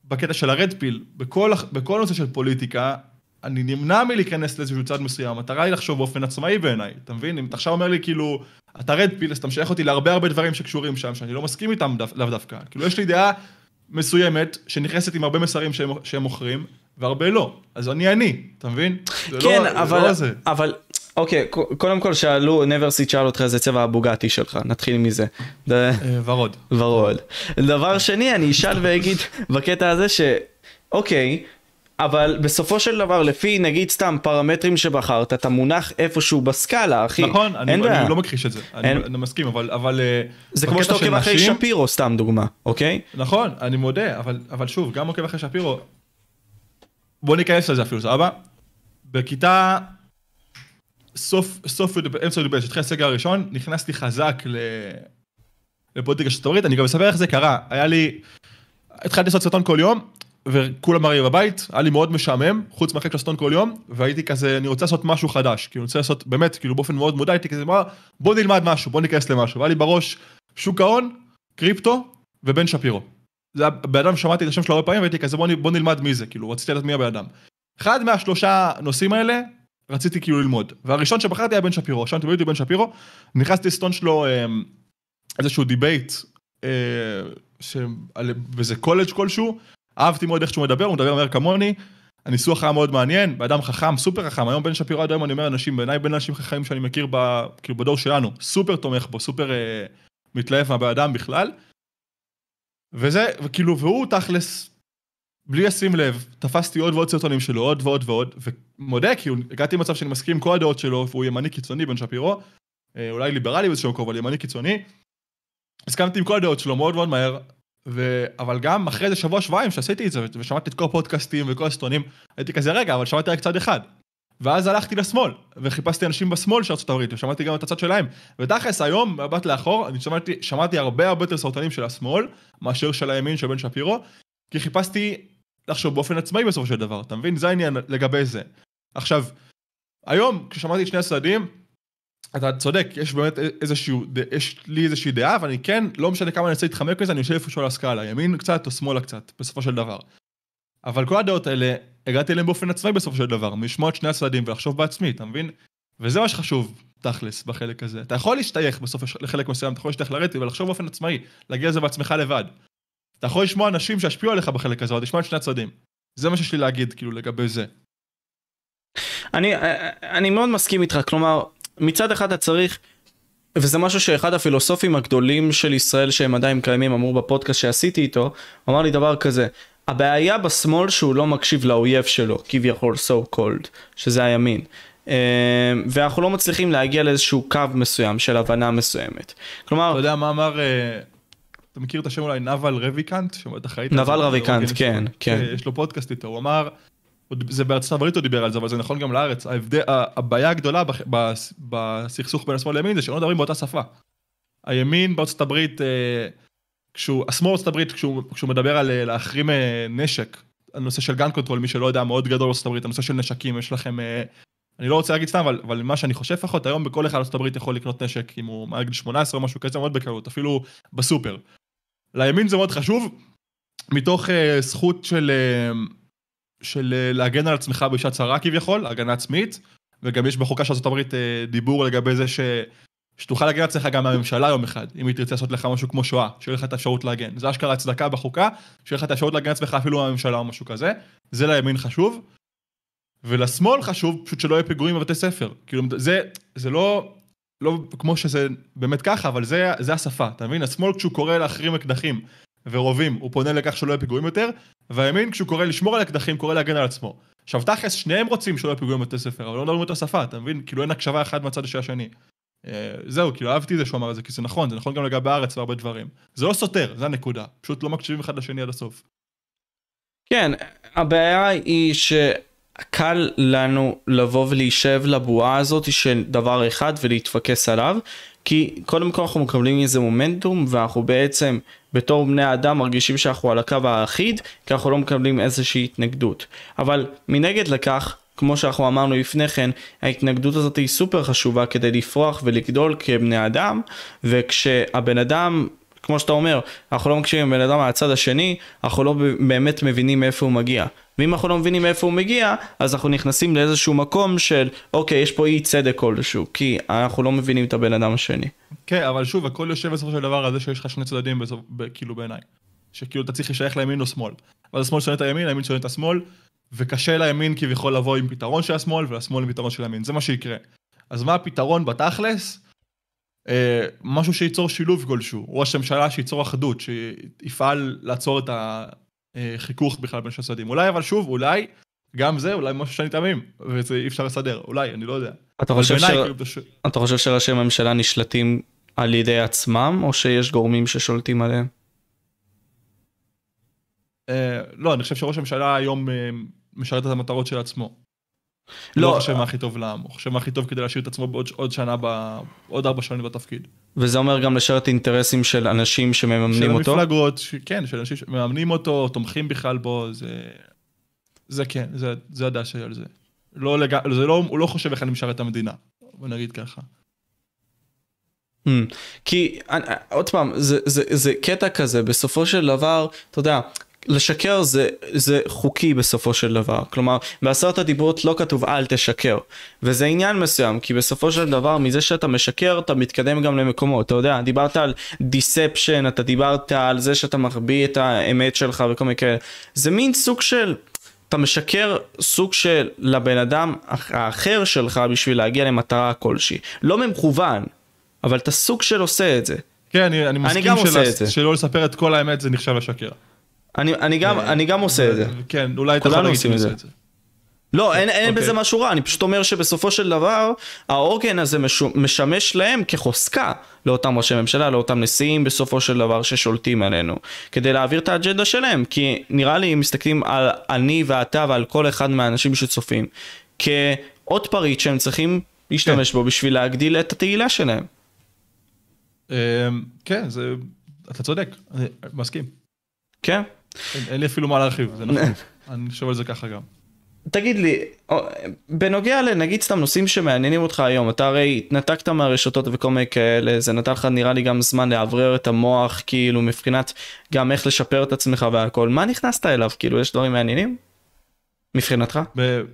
בקטע של הרד פיל, בכל, בכל נושא של פוליטיקה, אני נמנע מלהיכנס לאיזשהו צד מסוים, המטרה היא לחשוב באופן עצמאי בעיניי, אתה מבין? אם אתה עכשיו אומר לי כאילו, אתה רד פילס, אתה משייך אותי להרבה הרבה דברים שקשורים שם, שאני לא מסכים איתם לאו דווקא. כאילו, יש לי דעה מסוימת, שנכנסת עם הרבה מסרים שהם, שהם מוכרים, והרבה לא. אז אני אני, אתה מבין? כן, לא, אבל, לא זה. אבל, אוקיי, קודם כל שאלו, נברסיט שאל אותך איזה צבע הבוגטי שלך, נתחיל מזה. אה, ורוד. ורוד. דבר שני, אני אשאל ואגיד בקטע הזה ש... אוקיי, אבל בסופו של דבר לפי נגיד סתם פרמטרים שבחרת אתה מונח איפשהו בסקאלה אחי. נכון, אני, אני לא מכחיש את זה, אין... אני, אני מסכים אבל אבל אה, זה כמו שאתה עוקב אחרי שפירו סתם דוגמה אוקיי? נכון אני מודה אבל אבל שוב גם עוקב אחרי שפירו. בוא ניכנס לזה אפילו סבבה. בכיתה סוף סוף אמצע י"ב שהתחיל הסגר הראשון נכנסתי חזק ל... לפוליטיקה של הברית אני גם אספר איך זה קרה היה לי התחלתי לעשות סרטון כל יום וכולם הרי בבית, היה לי מאוד משעמם, חוץ מהחלק של הסטון כל יום, והייתי כזה, אני רוצה לעשות משהו חדש, כאילו, אני רוצה לעשות, באמת, כאילו, באופן מאוד מודע, הייתי כזה, בוא נלמד משהו, בוא ניכנס למשהו, והיה לי בראש שוק ההון, קריפטו ובן שפירו. זה היה, בן אדם שמעתי את השם שלו הרבה פעמים, והייתי כזה, בוא, בוא נלמד מי זה, כאילו, רציתי לדעת מי הבן אדם. אחד מהשלושה נושאים האלה, רציתי כאילו ללמוד. והראשון שבחרתי היה בן שפירו, רשמתי ביוטיוב בן שפירו, נכנסתי לסרטון שלו אמ, איזשהו debate, אה, באיזה קולג' כלשהו, אהבתי מאוד איך שהוא מדבר, הוא מדבר מהר כמוני, הניסוח היה מאוד מעניין, בן אדם חכם, סופר חכם, היום בן שפירו עד היום אני אומר אנשים, בעיניי בין אנשים חכמים שאני מכיר ב, כאילו בדור שלנו, סופר תומך בו, סופר אה, מתלהב מהבן אדם בכלל. וזה, וכאילו, והוא תכלס, בלי לשים לב, תפסתי עוד ועוד סרטונים שלו, עוד ועוד ועוד, ומודה, כאילו, הגעתי למצב שאני מסכים עם כל הדעות שלו, והוא ימני קיצוני, בן שפירו, אה, אולי ליברלי באיזשהו מקום, אבל ימני קיצוני. הסכמתי עם כל הדעות שלו מאוד מאוד מהר, ו... אבל גם אחרי איזה שבוע שבועיים שעשיתי את זה ושמעתי את כל הפודקאסטים וכל הסטונים הייתי כזה רגע אבל שמעתי רק צד אחד. ואז הלכתי לשמאל וחיפשתי אנשים בשמאל של ארצות הברית ושמעתי גם את הצד שלהם ותכלס היום מבט לאחור אני שמעתי, שמעתי הרבה הרבה יותר סרטונים של השמאל מאשר של הימין של בן שפירו כי חיפשתי לחשוב באופן עצמאי בסופו של דבר אתה מבין זה העניין לגבי זה. עכשיו היום כששמעתי את שני הצדדים אתה צודק, יש באמת איזשהו, יש לי איזושהי דעה, ואני כן, לא משנה כמה אני אנסה להתחמק מזה, אני יושב איפשהו על הסקאלה, ימין קצת או שמאלה קצת, בסופו של דבר. אבל כל הדעות האלה, הגעתי אליהם באופן עצמאי בסופו של דבר, משמוע את שני הצדדים ולחשוב בעצמי, אתה מבין? וזה מה שחשוב, תכלס, בחלק הזה. אתה יכול להשתייך בסוף לחלק מסוים, אתה יכול להשתייך לרטיב ולחשוב באופן עצמאי, להגיע לזה בעצמך לבד. אתה יכול לשמוע אנשים שישפיעו עליך בחלק הזה, אבל תשמע את שני הצדדים. זה מה שיש לי להגיד, כאילו, לגבי זה. אני, אני מאוד מסכים איתך, כלומר, מצד אחד אתה צריך, וזה משהו שאחד הפילוסופים הגדולים של ישראל שהם עדיין קיימים אמרו בפודקאסט שעשיתי איתו, הוא אמר לי דבר כזה, הבעיה בשמאל שהוא לא מקשיב לאויב שלו, כביכול so called, שזה הימין. אה, ואנחנו לא מצליחים להגיע לאיזשהו קו מסוים של הבנה מסוימת. כלומר... אתה יודע מה אמר, אה, אתה מכיר את השם אולי נבל רביקנט? נבל רביקנט, כן, כן. יש לו פודקאסט איתו, הוא אמר... זה בארצות הברית הוא דיבר על זה, אבל זה נכון גם לארץ. ההבדל, הבעיה הגדולה בסכסוך בין השמאל לימין זה שלא מדברים באותה שפה. הימין בארצות הברית, אה, כשהוא, השמאל בארצות הברית, כשהוא, כשהוא מדבר על אה, להחרים אה, נשק, הנושא של gun control, מי שלא יודע, מאוד גדול בארצות הברית, הנושא של נשקים, יש לכם, אני לא רוצה להגיד סתם, אבל, אבל מה שאני חושב לפחות, היום בכל אחד בארצות הברית יכול לקנות נשק, אם הוא מעל גיל 18 או משהו כזה, מאוד בקלות, אפילו בסופר. לימין זה מאוד חשוב, מתוך uh, זכות של... Uh, של אה, להגן על עצמך בשעת צרה כביכול, הגנה עצמית, וגם יש בחוקה של ארה"ב אה, דיבור לגבי זה ש... שתוכל להגן על עצמך גם מהממשלה יום אחד, אם היא תרצה לעשות לך משהו כמו שואה, שיהיה לך את האפשרות להגן. זה אשכרה הצדקה בחוקה, שיהיה לך את האפשרות להגן על עצמך אפילו מהממשלה או משהו כזה. זה לימין חשוב. ולשמאל חשוב פשוט שלא יהיה פיגועים בבתי ספר. כאילו, זה, זה לא, לא כמו שזה באמת ככה, אבל זה, זה השפה, אתה מבין? השמאל כשהוא קורא להחרים אקדחים ורובים, הוא פונה לכך שלא יהיה פיגועים יותר, והימין כשהוא קורא לשמור על אקדחים, קורא להגן על עצמו. עכשיו תכלס שניהם רוצים שלא יהיה פיגועים בבתי ספר, אבל לא מדברים אותה שפה, אתה מבין? כאילו אין הקשבה אחד מהצד של השני. אה, זהו, כאילו אהבתי זה שהוא אמר את זה, כי זה נכון, זה נכון גם לגבי הארץ והרבה דברים. זה לא סותר, זה הנקודה. פשוט לא מקשיבים אחד לשני עד הסוף. כן, הבעיה היא שקל לנו לבוא ולהישב לבועה הזאת של דבר אחד ולהתפקס עליו, כי קודם כל אנחנו מקבלים איזה מומנטום ואנחנו בעצם בתור בני אדם מרגישים שאנחנו על הקו האחיד כי אנחנו לא מקבלים איזושהי התנגדות. אבל מנגד לכך, כמו שאנחנו אמרנו לפני כן, ההתנגדות הזאת היא סופר חשובה כדי לפרוח ולגדול כבני אדם וכשהבן אדם כמו שאתה אומר, אנחנו לא מקשיבים לבן אדם מהצד השני, אנחנו לא באמת מבינים מאיפה הוא מגיע. ואם אנחנו לא מבינים מאיפה הוא מגיע, אז אנחנו נכנסים לאיזשהו מקום של, אוקיי, יש פה אי צדק כלשהו, כי אנחנו לא מבינים את הבן אדם השני. כן, אבל שוב, הכל יושב בסופו של דבר על זה שיש לך שני צדדים, בסוף, כאילו בעיניי. שכאילו אתה צריך לשייך לימין או שמאל. ואז השמאל שונא את הימין, הימין שונא את השמאל, וקשה לימין כביכול לבוא עם פתרון של השמאל, ולשמאל עם פתרון של הימין. זה מה שיקרה. אז מה הפתרון בתכלס? אה, משהו שייצור שילוב כלשהו. ראש הממשלה שייצור אחדות, שיפעל לעצור את החיכוך בכלל בין שני הצדדים. אולי, אבל שוב, אולי, גם זה, אולי משהו שאני תמים, וזה אי אפשר לסדר. אולי, אני לא יודע. אתה חושב, ש... כאילו, אתה חושב שראשי ממשלה נשלטים על ידי עצמם, או שיש גורמים ששולטים עליהם? אה, לא, אני חושב שראש הממשלה היום אה, משרת את המטרות של עצמו. לא, לא חושב מה הכי טוב לעם, הוא חושב מה הכי טוב כדי להשאיר את עצמו בעוד עוד שנה, ב, עוד ארבע שנים בתפקיד. וזה אומר גם לשרת אינטרסים של אנשים שמממנים אותו? של המפלגות. כן, של אנשים שמממנים אותו, תומכים בכלל בו, זה... זה כן, זה, זה הדעה שלי על זה. לא לג... זה לא, הוא לא חושב איך אני משרת את המדינה, בוא נגיד ככה. Mm, כי עוד פעם זה, זה, זה קטע כזה בסופו של דבר אתה יודע לשקר זה, זה חוקי בסופו של דבר. כלומר, בעשרת הדיברות לא כתוב אל תשקר. וזה עניין מסוים, כי בסופו של דבר, מזה שאתה משקר, אתה מתקדם גם למקומות. אתה יודע, דיברת על דיספשן, אתה דיברת על זה שאתה מחביא את האמת שלך וכל מיני כאלה. זה מין סוג של... אתה משקר סוג של לבן אדם האחר שלך בשביל להגיע למטרה כלשהי. לא במכוון, אבל אתה סוג של עושה את זה. כן, אני, אני מסכים של, שלא לספר את כל האמת זה נחשב לשקר. אני, אני, גם, אה, אני גם עושה את זה. כן, אולי אתה יכול להגיד את זה. לא, אין, אין okay. בזה אוקיי. משהו רע, אני פשוט אומר שבסופו של דבר, העוגן הזה משמש להם כחוזקה לאותם ראשי ממשלה, לאותם נשיאים בסופו של דבר ששולטים עלינו, כדי להעביר את האג'נדה שלהם, כי נראה לי אם מסתכלים על אני ואתה ועל כל אחד מהאנשים שצופים, כעוד פריט שהם צריכים להשתמש okay. בו בשביל להגדיל את התהילה שלהם. אמ, כן, זה, אתה צודק, אני מסכים. כן. אין לי אפילו מה להרחיב, זה נכון, אני חושב על זה ככה גם. תגיד לי, בנוגע לנגיד סתם נושאים שמעניינים אותך היום, אתה הרי התנתקת מהרשתות וכל מיני כאלה, זה נתן לך נראה לי גם זמן לאוורר את המוח, כאילו מבחינת גם איך לשפר את עצמך והכל, מה נכנסת אליו, כאילו יש דברים מעניינים? מבחינתך?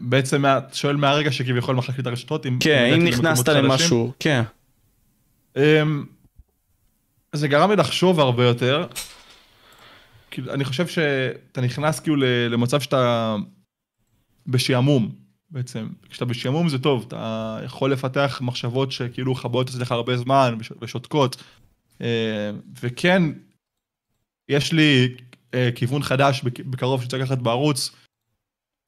בעצם שואל מהרגע שכביכול מחלקתי את הרשתות, אם... כן, אם נכנסת למשהו, כן. אמ, זה גרם לי לחשוב הרבה יותר, כאילו, אני חושב שאתה נכנס כאילו למצב שאתה בשעמום בעצם. כשאתה בשעמום זה טוב, אתה יכול לפתח מחשבות שכאילו חבויות אצלך הרבה זמן ושותקות. אה, וכן, יש לי אה, כיוון חדש בקרוב שצריך לקחת בערוץ.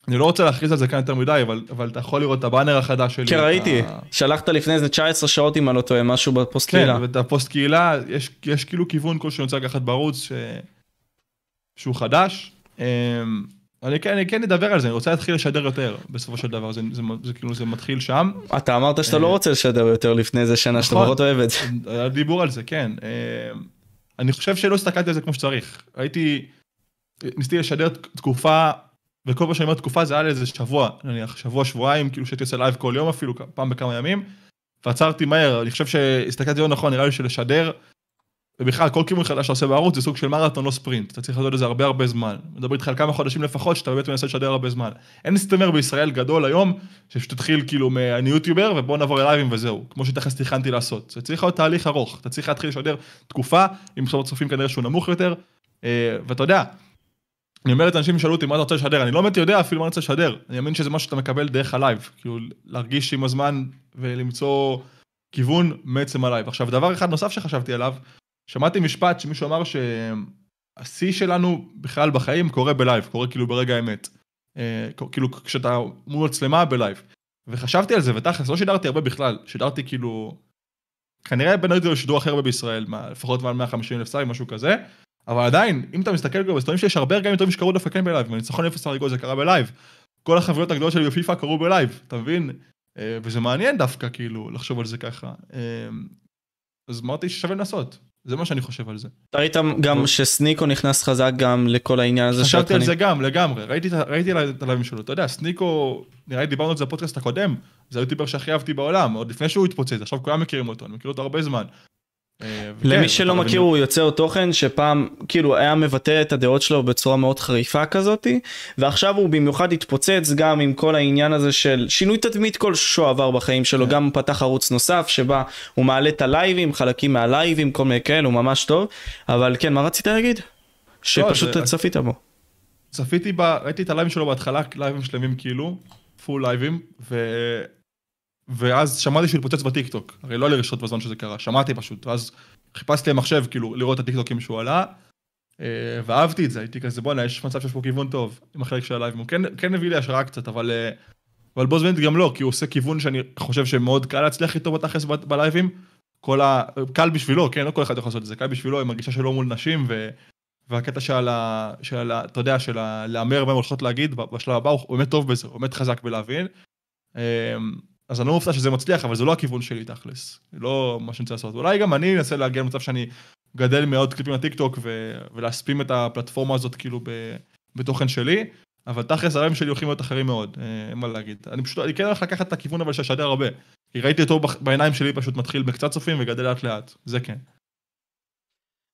אני לא רוצה להכריז על זה כאן יותר מדי, אבל, אבל אתה יכול לראות את הבאנר החדש שלי. כן, ראיתי. ה... שלחת לפני איזה 19 שעות אם אני לא טועה, משהו בפוסט כן, קהילה. כן, ואת הפוסט קהילה, יש, יש כאילו כיוון כלשהו שאני רוצה לקחת בערוץ, ש... שהוא חדש. אמ, אני כן, אני כן אדבר על זה, אני רוצה להתחיל לשדר יותר בסופו של דבר, זה, זה, זה, זה כאילו זה מתחיל שם. אתה אמרת שאתה לא אה, רוצה לשדר יותר לפני איזה שנה, שאתה פחות אוהב את זה. היה דיבור על זה, כן. אמ, אני חושב שלא הסתכלתי על זה כמו שצריך. הייתי, ניסיתי לשדר תקופה, וכל פעם שאני אומר תקופה זה היה לאיזה שבוע, נניח שבוע, שבועיים, כאילו שהייתי עושה לייב כל יום אפילו, פעם בכמה ימים, ועצרתי מהר, אני חושב שהסתכלתי לא נכון, נראה לי שלשדר ובכלל, כל כיוון חדש שאתה עושה בערוץ זה סוג של מרתון, לא ספרינט. אתה צריך לעשות את זה הרבה הרבה זמן. מדבר איתך על כמה חודשים לפחות, שאתה באמת מנסה לשדר הרבה זמן. אין סטרימר בישראל גדול היום, שתתחיל כאילו, אני יוטיובר, ובוא נעבור ללייבים וזהו. כמו שתכף תכננתי לעשות. זה צריך להיות תהליך ארוך. אתה צריך להתחיל לשדר תקופה, עם מספר צופים כנראה שהוא נמוך יותר. אה, ואתה יודע, אני אומר את האנשים שאלו אותי מה אתה רוצה לשדר, אני לא באמת יודע אפילו מה אני רוצה לשדר. אני מאמין שזה משהו שאתה מקבל דרך הלייב. כאילו, להרגיש עם הזמן ולמצוא כיוון מעצם הלייב. עכשיו, דבר אחד נוסף שחשבתי עליו, שמעתי משפט שמישהו אמר שהשיא שלנו בכלל בחיים קורה בלייב, קורה כאילו ברגע האמת. אה, כאילו כשאתה מול מצלמה בלייב. וחשבתי על זה, ותכלס לא שידרתי הרבה בכלל, שידרתי כאילו... כנראה בין היתר לשידור הכי הרבה בישראל, לפחות מעל 150 אלף סייב, משהו כזה. אבל עדיין, אם אתה מסתכל כבר בסטורים שיש הרבה רגעים טובים שקרו דווקא כן בלייב, וניצחון אפס הריגול זה קרה בלייב. כל החברות הגדולות שלי בפיפא קרו בלייב, אתה מבין? אה, וזה מעניין דווקא כאילו לחשוב על זה ככה. אה, אז אמרתי ששווה לנסות. זה מה שאני חושב על זה. ראית גם שסניקו נכנס חזק גם לכל העניין הזה חשבתי על זה גם, לגמרי. ראיתי, ראיתי את הלבים שלו. אתה יודע, סניקו, נראה לי דיברנו על זה בפודקאסט הקודם, זה היוטיובר שהכי אהבתי בעולם, עוד לפני שהוא התפוצץ, עכשיו כולם מכירים אותו, אני מכיר אותו הרבה זמן. אה, למי שלא אבל מכיר הוא יוצר תוכן שפעם כאילו היה מבטא את הדעות שלו בצורה מאוד חריפה כזאתי ועכשיו הוא במיוחד התפוצץ גם עם כל העניין הזה של שינוי תדמית כלשהו עבר בחיים שלו כן. גם פתח ערוץ נוסף שבה הוא מעלה את הלייבים חלקים מהלייבים כל מיני כאלה הוא ממש טוב אבל כן מה רצית להגיד? שפשוט זה- צפית בו. צפיתי ב... ראיתי את הלייבים שלו בהתחלה, לייבים שלמים כאילו, full לייבים, ו... ואז שמעתי שהוא התפוצץ בטיקטוק. הרי לא היה לי רשתות בזמן שזה קרה, שמעתי פשוט. ואז חיפשתי במחשב, כאילו, לראות את הטיקטוקים שהוא עלה, אה, ואהבתי את זה, הייתי כזה, בואנה, יש מצב שיש פה כיוון טוב, עם החלק של הלייבים. הוא כן, כן הביא לי השראה קצת, אבל... אה, אבל בו זמנית גם לא, כי הוא עושה כיוון שאני חושב שמאוד קל להצליח איתו בתכלס בלייבים. כל ה... קל בשבילו, כן, לא כל אחד יכול לעשות את זה, קל בשבילו עם הגישה שלו מול נשים, ו... והקטע של ה... של ה... אתה יודע, של ה... להמר מה הם הולכות להגיד בשלב הבא, הוא באמת טוב בזה, הוא באמת חזק בלהבין. אז אני לא מופתע שזה מצליח, אבל זה לא הכיוון שלי תכלס. לא מה שאני רוצה לעשות. אולי גם אני אנסה להגיע למצב שאני גדל מאוד קליפים לטיקטוק ו... ולהספים את הפלטפורמה הזאת כאילו ב... בתוכן שלי, אבל תכלס הרעיון שלי הולכים להיות אחרים מאוד, אה, אין מה להגיד. אני פשוט, אני כן הולך לקחת את הכיוון אבל לשדר הרבה. כי ראיתי אותו בעיניים שלי פשוט מתחיל בקצת צופים וגדל לאט לאט, זה כן.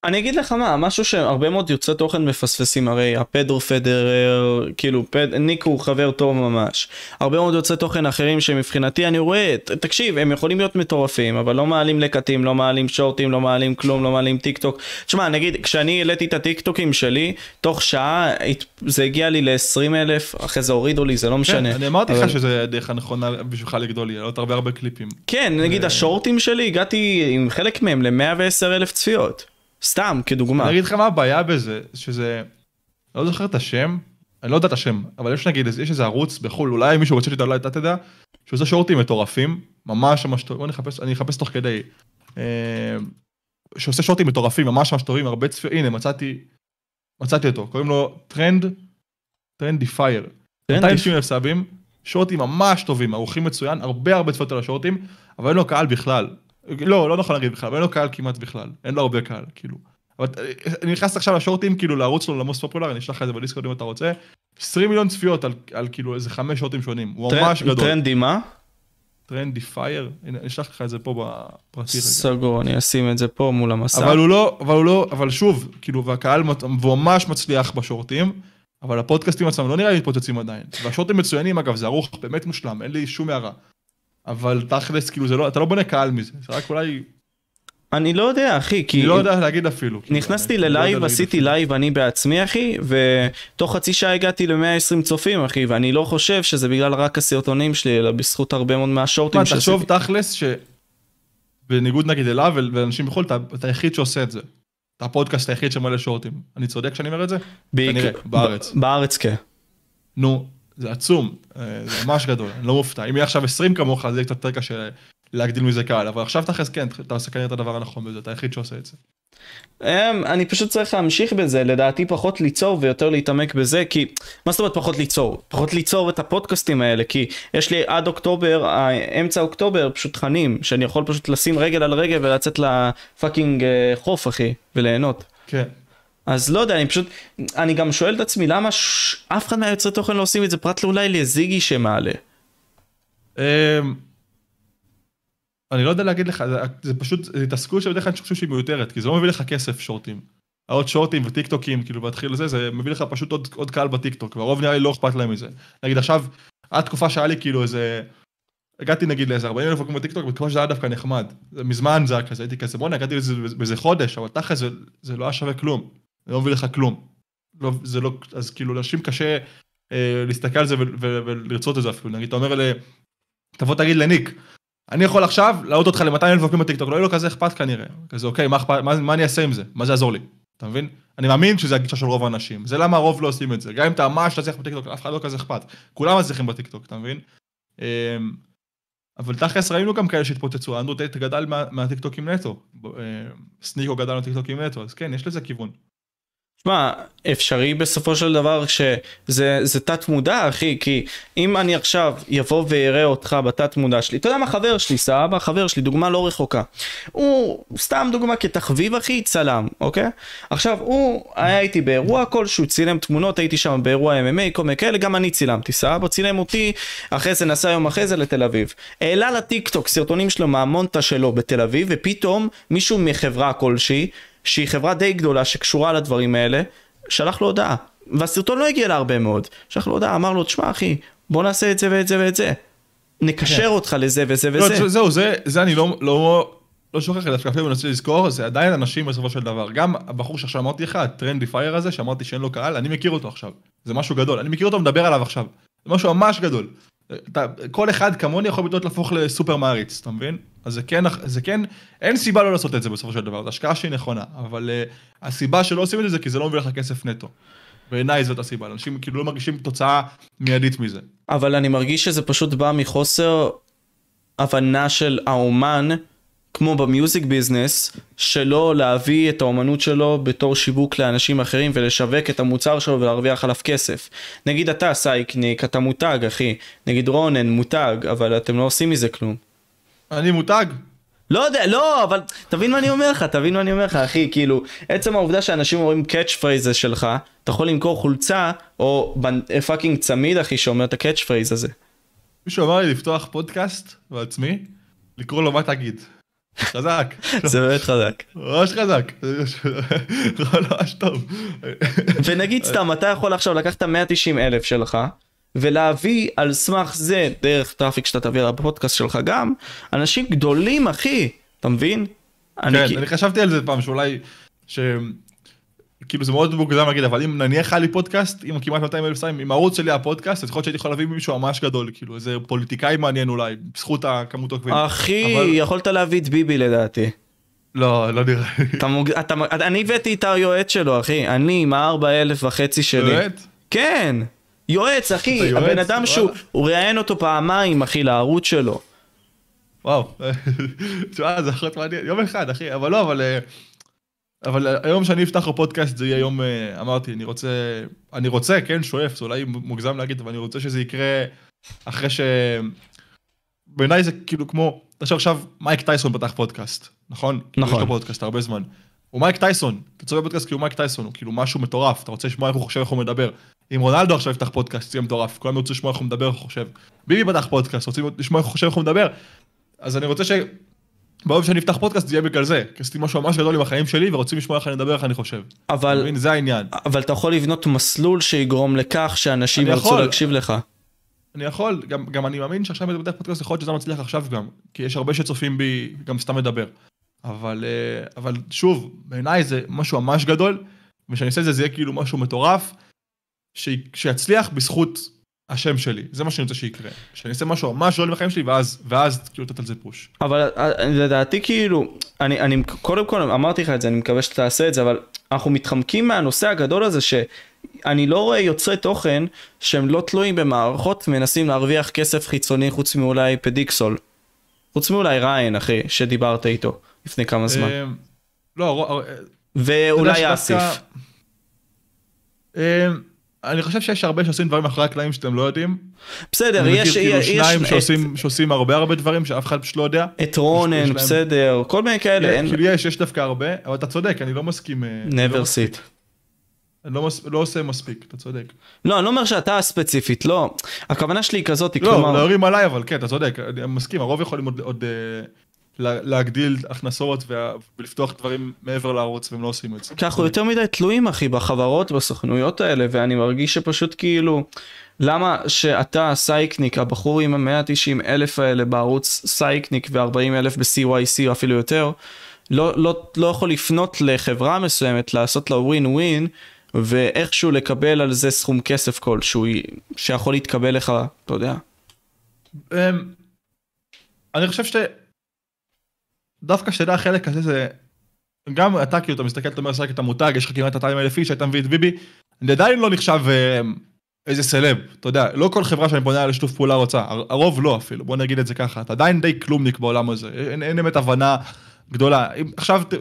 אני אגיד לך מה, משהו שהרבה מאוד יוצרי תוכן מפספסים, הרי הפדרו פדרר, כאילו פד, ניק הוא חבר טוב ממש. הרבה מאוד יוצרי תוכן אחרים שמבחינתי אני רואה, ת- תקשיב, הם יכולים להיות מטורפים, אבל לא מעלים לקטים, לא מעלים שורטים, לא מעלים כלום, לא מעלים טיק טוק. תשמע, נגיד, כשאני העליתי את הטיק טוקים שלי, תוך שעה זה הגיע לי ל-20 אלף, אחרי זה הורידו לי, זה לא משנה. כן, אני אמרתי אבל- לך שזה הדרך הנכונה בשבילך לגדול לעלות הרבה הרבה קליפים. כן, נגיד ו- השורטים שלי, הגעתי עם חלק מהם ל-110 אלף צפיות. סתם, כדוגמה. אני אגיד לך מה הבעיה בזה, שזה, לא זוכר את השם, אני לא יודע את השם, אבל יש נגיד, יש איזה ערוץ בחו"ל, אולי מישהו רוצה שאתה אולי אתה תדע, שעושה שורטים מטורפים, ממש ממש טוב, בוא נחפש, אני אחפש תוך כדי, אה, שעושה שורטים מטורפים, ממש ממש טובים, הרבה צפיות, הנה מצאתי, מצאתי אותו, קוראים לו טרנד, טרנדי פייר, 290 אלף סאבים, שורטים ממש טובים, ערוכים מצוין, הרבה הרבה צפיות על השורטים, אבל אין לו קהל בכלל. לא, לא נכון להגיד בכלל, אבל אין לו קהל כמעט בכלל, אין לו הרבה קהל, כאילו. אבל אה, אני נכנס עכשיו לשורטים, כאילו לערוץ שלו, ל most popular, אני אשלח לך את זה בדיסקורד אם אתה רוצה. 20 מיליון צפיות על, על כאילו איזה חמש שורטים שונים, הוא ממש גדול. טרנדי מה? טרנדי פייר, הנה, אני אשלח לך את זה פה בפרטי. סגור, אני אשים את זה פה מול המסך. אבל הוא לא, אבל הוא לא, אבל שוב, כאילו, והקהל, והוא ממש מצליח בשורטים, אבל הפודקאסטים עצמם לא נראה לי מתפוצצים עדיין. והשורטים מצוינים, אגב, זה ערוך באמת מושלם, אין לי שום הערה. אבל תכלס, כאילו, זה לא, אתה לא בונה קהל מזה, זה רק אולי, אני לא יודע, אחי, כי... אני לא יודע להגיד אפילו. כאילו, נכנסתי לא ללייב, להגיד עשיתי אפילו. לייב אני בעצמי, אחי, ותוך חצי שעה הגעתי ל-120 צופים, אחי, ואני לא חושב שזה בגלל רק הסרטונים שלי, אלא בזכות הרבה מאוד מהשורטים תשמע, תחשוב תכלס שבניגוד נגיד אליו ול- ולאנשים בחו"ל, אתה אתה היחיד שעושה את זה. אתה הפודקאסט היחיד שמלא שורטים. אני צודק כשאני אומר את זה? בעיקר- בארץ. בארץ, כן. נו, זה עצום, אה, זה ממש גדול, אני לא מופתע. אם יהיה עכשיו 20 כמוך, אז יהיה קצת יותר קשה להגדיל מזה קהל, אבל עכשיו תכלס כן, אתה עושה כנראה את הדבר הנכון בזה, אתה היחיד שעושה את זה. אמ, אני פשוט צריך להמשיך בזה, לדעתי פחות ליצור ויותר להתעמק בזה, כי מה זאת אומרת פחות ליצור? פחות ליצור את הפודקאסטים האלה, כי יש לי עד אוקטובר, אה, אמצע אוקטובר, פשוט תכנים, שאני יכול פשוט לשים רגל על רגל ולצאת לפאקינג אה, חוף, אחי, וליהנות. כן. אז לא יודע, אני פשוט, אני גם שואל את עצמי למה ש... אף אחד מהיוצרי תוכן לא עושים את זה, פרט לאולי לזיגי שמעלה. אמ, אני לא יודע להגיד לך, זה, זה פשוט, זה התעסקות שבדרך כלל אני חושב שהיא מיותרת, כי זה לא מביא לך כסף שורטים. העוד שורטים וטיק טוקים, כאילו, להתחיל לזה, זה מביא לך פשוט עוד, עוד קהל בטיק טוק, והרוב נראה לי לא אכפת להם מזה. נגיד עכשיו, עד תקופה שהיה לי כאילו איזה, הגעתי נגיד לאיזה 40 אלף עוקבים בטיק טוק, בתקופה שזה היה דווקא נחמד. מזמן זה היה כזה, הייתי כזה, בוא'נה, הגעתי לזה באיזה חודש, אבל תכל'ס זה, זה לא היה שווה כלום. לא מביא לך כלום. לא, זה לא, אז כאילו, לאנשים קשה אה, להסתכל על זה ולרצות את זה אפילו. נגיד, אתה אומר ל... תבוא תגיד לניק, אני יכול עכשיו להעלות אותך ל-200 אלף עוקבים בטיקטוק, לא יהיה לו כזה אכפת כנראה. כזה, אוקיי, מה, אכפת, מה, מה אני אעשה עם זה? מה זה יעזור לי? אתה מבין? אני מאמין שזה הגישה של רוב האנשים. זה למה הרוב לא עושים את זה. גם אם אתה ממש תצליח בטיקטוק, אף אחד לא כזה אכפת. כולם מצליחים בטיקטוק, אתה מבין? אמ, אבל תכלס ראינו גם כאלה שהתפוצצו, אנדרו טייט גדל מה- מהטיקטוקים נטו. אה, סניקו גדל מהטיקטוקים נטו, אז כן, יש לזה כיוון. תשמע, אפשרי בסופו של דבר שזה זה תת מודע אחי, כי אם אני עכשיו יבוא ויראה אותך בתת מודע שלי, אתה יודע מה חבר שלי, סבבה, חבר שלי, דוגמה לא רחוקה. הוא, סתם דוגמה כתחביב אחי, צלם, אוקיי? עכשיו, הוא היה איתי באירוע כלשהו, צילם תמונות, הייתי שם באירוע MMA, כל מיני כאלה, גם אני צילמתי, סבבה, צילם אותי, אחרי זה נסע יום אחרי זה לתל אביב. העלה לטיק טוק סרטונים שלו מהמונטה שלו בתל אביב, ופתאום מישהו מחברה כלשהי, שהיא חברה די גדולה שקשורה לדברים האלה, שלח לו הודעה. והסרטון לא הגיע להרבה מאוד. שלח לו הודעה, אמר לו, תשמע אחי, בוא נעשה את זה ואת זה ואת זה. נקשר כן. אותך לזה וזה לא, וזה. זה- זהו, זה, זה אני לא, לא, לא שוכח, דווקא אפילו מנסה לזכור, זה עדיין אנשים בסופו של דבר. גם הבחור שעכשיו אמרתי לך, הטרנדי פייר הזה, שאמרתי שאין לו קהל, אני מכיר אותו עכשיו. זה משהו גדול, אני מכיר אותו מדבר עליו עכשיו. זה משהו ממש גדול. אתה, כל אחד כמוני יכול בדיוק להפוך לסופר מעריץ, אתה מבין? אז זה כן, זה כן, אין סיבה לא לעשות את זה בסופו של דבר, זו השקעה שהיא נכונה, אבל uh, הסיבה שלא עושים את זה זה כי זה לא מביא לך כסף נטו. בעיניי זאת הסיבה, אנשים כאילו לא מרגישים תוצאה מיידית מזה. אבל אני מרגיש שזה פשוט בא מחוסר הבנה של האומן, כמו במיוזיק ביזנס, שלא להביא את האומנות שלו בתור שיווק לאנשים אחרים ולשווק את המוצר שלו ולהרוויח עליו כסף. נגיד אתה סייקניק, אתה מותג אחי, נגיד רונן מותג, אבל אתם לא עושים מזה כלום. אני מותג? לא יודע, לא, אבל תבין מה אני אומר לך, תבין מה אני אומר לך, אחי, כאילו, עצם העובדה שאנשים אומרים catch phrase שלך, אתה יכול למכור חולצה, או fucking צמיד, אחי, שאומר את ה catch phrase הזה. מישהו אמר לי לפתוח פודקאסט בעצמי, לקרוא לו מה תגיד. חזק, זה באמת חזק. ממש חזק, ממש טוב. ונגיד סתם, אתה יכול עכשיו לקחת 190 אלף שלך, ולהביא על סמך זה, דרך traffic שאתה תביא לפודקאסט שלך גם, אנשים גדולים, אחי, אתה מבין? כן, אני חשבתי על זה פעם שאולי. כאילו זה מאוד מוקדם להגיד, אבל אם נניח היה לי פודקאסט עם כמעט 200 אלף סאבים, עם הערוץ שלי הפודקאסט, אז יכול להיות שהייתי יכול להביא מישהו ממש גדול, כאילו איזה פוליטיקאי מעניין אולי, בזכות הכמות עוקבים. אחי, אבל- יכולת להביא את ביבי לדעתי. לא, לא נראה לי. אתה מוג... אתה... אני הבאתי את היועץ שלו, אחי. אני עם הארבע אלף וחצי שלי. באמת? כן. יועץ, אחי. יועץ? הבן אדם שהוא... הוא ראיין אותו פעמיים, אחי, לערוץ שלו. וואו, תשמע, זה יכול להיות מעניין, יום אחד, אחי, אבל לא, אבל... אה, אבל היום שאני אפתח בפודקאסט זה יהיה יום, אה, אמרתי, אני רוצה, אני רוצה, כן, שואף, זה אולי מוגזם להגיד, אבל אני רוצה שזה יקרה אחרי ש... בעיניי זה כאילו כמו, תחשוב עכשיו, מייק טייסון פתח פודקאסט, נכון? כאילו, נכון. יש לו פודקאסט הרבה זמן. הוא מייק טייסון, אתה צופה בפודקאסט כי הוא מייק טייסון, הוא כאילו משהו מטורף, אתה רוצה לשמוע איך הוא חושב, איך הוא מדבר. אם רונלדו עכשיו יפתח פודקאסט, זה יהיה מטורף, כולם ירצו לשמוע איך הוא מדבר, איך הוא חושב. ביבי פתח פודקאסט, רוצים לשמוע איך הוא חושב, איך הוא מדבר. אז אני רוצה ביום שאני אפתח פודקאסט זה יהיה בגלל זה, כי עשיתי משהו ממש גדול עם החיים שלי ורוצים לשמוע איך אני מדבר, איך אני חושב. אתה אבל... מבין? זה העניין. אבל אתה יכול לבנות מסלול שיגרום לכך שאנשים ירצו יכול. להקשיב לך. אני יכול, גם, גם אני מאמין שעכשיו אני פותח פודקאסט, יכול להיות שזה מצליח עכשיו גם, כי יש הרבה שצופים בי, גם סתם מדבר. אבל, אה, אבל שוב, בעיניי זה משהו ממש גדול, וכשאני אעשה את זה, זה יהיה כאילו משהו מטורף, ש... שיצליח בזכות השם שלי. זה מה שאני רוצה שיקרה. שאני אעשה משהו ממש גדול בחיים שלי, ואז, ואז כאילו לתת על זה פוש. אבל אה, לדעתי כאילו, אני, אני קודם כל אמרתי לך את זה, אני מקווה שאתה תעשה את זה, אבל אנחנו מתחמקים מהנושא הגדול הזה שאני לא רואה יוצרי תוכן שהם לא תלויים במערכות ומנסים להרוויח כסף חיצוני חוץ מאולי פדיקסול. חוץ מאולי ריין אחי, שדיברת איתו לפני כמה זמן. אה, לא, אה, ואולי אסיף. אני חושב שיש הרבה שעושים דברים אחרי הקלעים שאתם לא יודעים. בסדר, אני יש, מכיר כאילו יש, שניים יש שעושים, שעושים הרבה הרבה דברים שאף אחד פשוט לא יודע. את, את רונן, יש בסדר, כל מיני כאלה, אין... כאילו יש, יש דווקא הרבה, אבל אתה צודק, אני לא מסכים. אה, אני לא never sit. אני לא, מס... לא עושה מספיק, אתה צודק. לא, אני לא אומר שאתה ספציפית, לא. הכוונה שלי היא כזאת, לא, כלומר... להרים עליי, אבל כן, אתה צודק, אני מסכים, הרוב יכולים עוד, עוד אה, לה- להגדיל הכנסות. ולפתוח דברים מעבר לערוץ, והם לא עושים את זה. כי אנחנו יותר מדי תלויים אחי בחברות בסוכנויות האלה ואני מרגיש שפשוט כאילו למה שאתה סייקניק הבחור עם ה-190 אלף האלה בערוץ סייקניק ו-40 אלף ב-CYC או אפילו יותר לא, לא, לא יכול לפנות לחברה מסוימת לעשות לה ווין ווין ואיכשהו לקבל על זה סכום כסף כלשהו שיכול להתקבל לך אתה יודע. אמ, אני חושב ש... דווקא שתדע החלק הזה זה... גם אתה כאילו, אתה מסתכל, אתה אומר, שחק את המותג, יש לך כמעט 200 אלף איש, היית מביא את ביבי, אני עדיין לא נחשב אה, איזה סלב, אתה יודע, לא כל חברה שאני פונה לשיתוף פעולה רוצה, הר- הרוב לא אפילו, בוא נגיד את זה ככה, אתה עדיין די כלומניק בעולם הזה, אין, אין באמת הבנה גדולה. עכשיו, ת...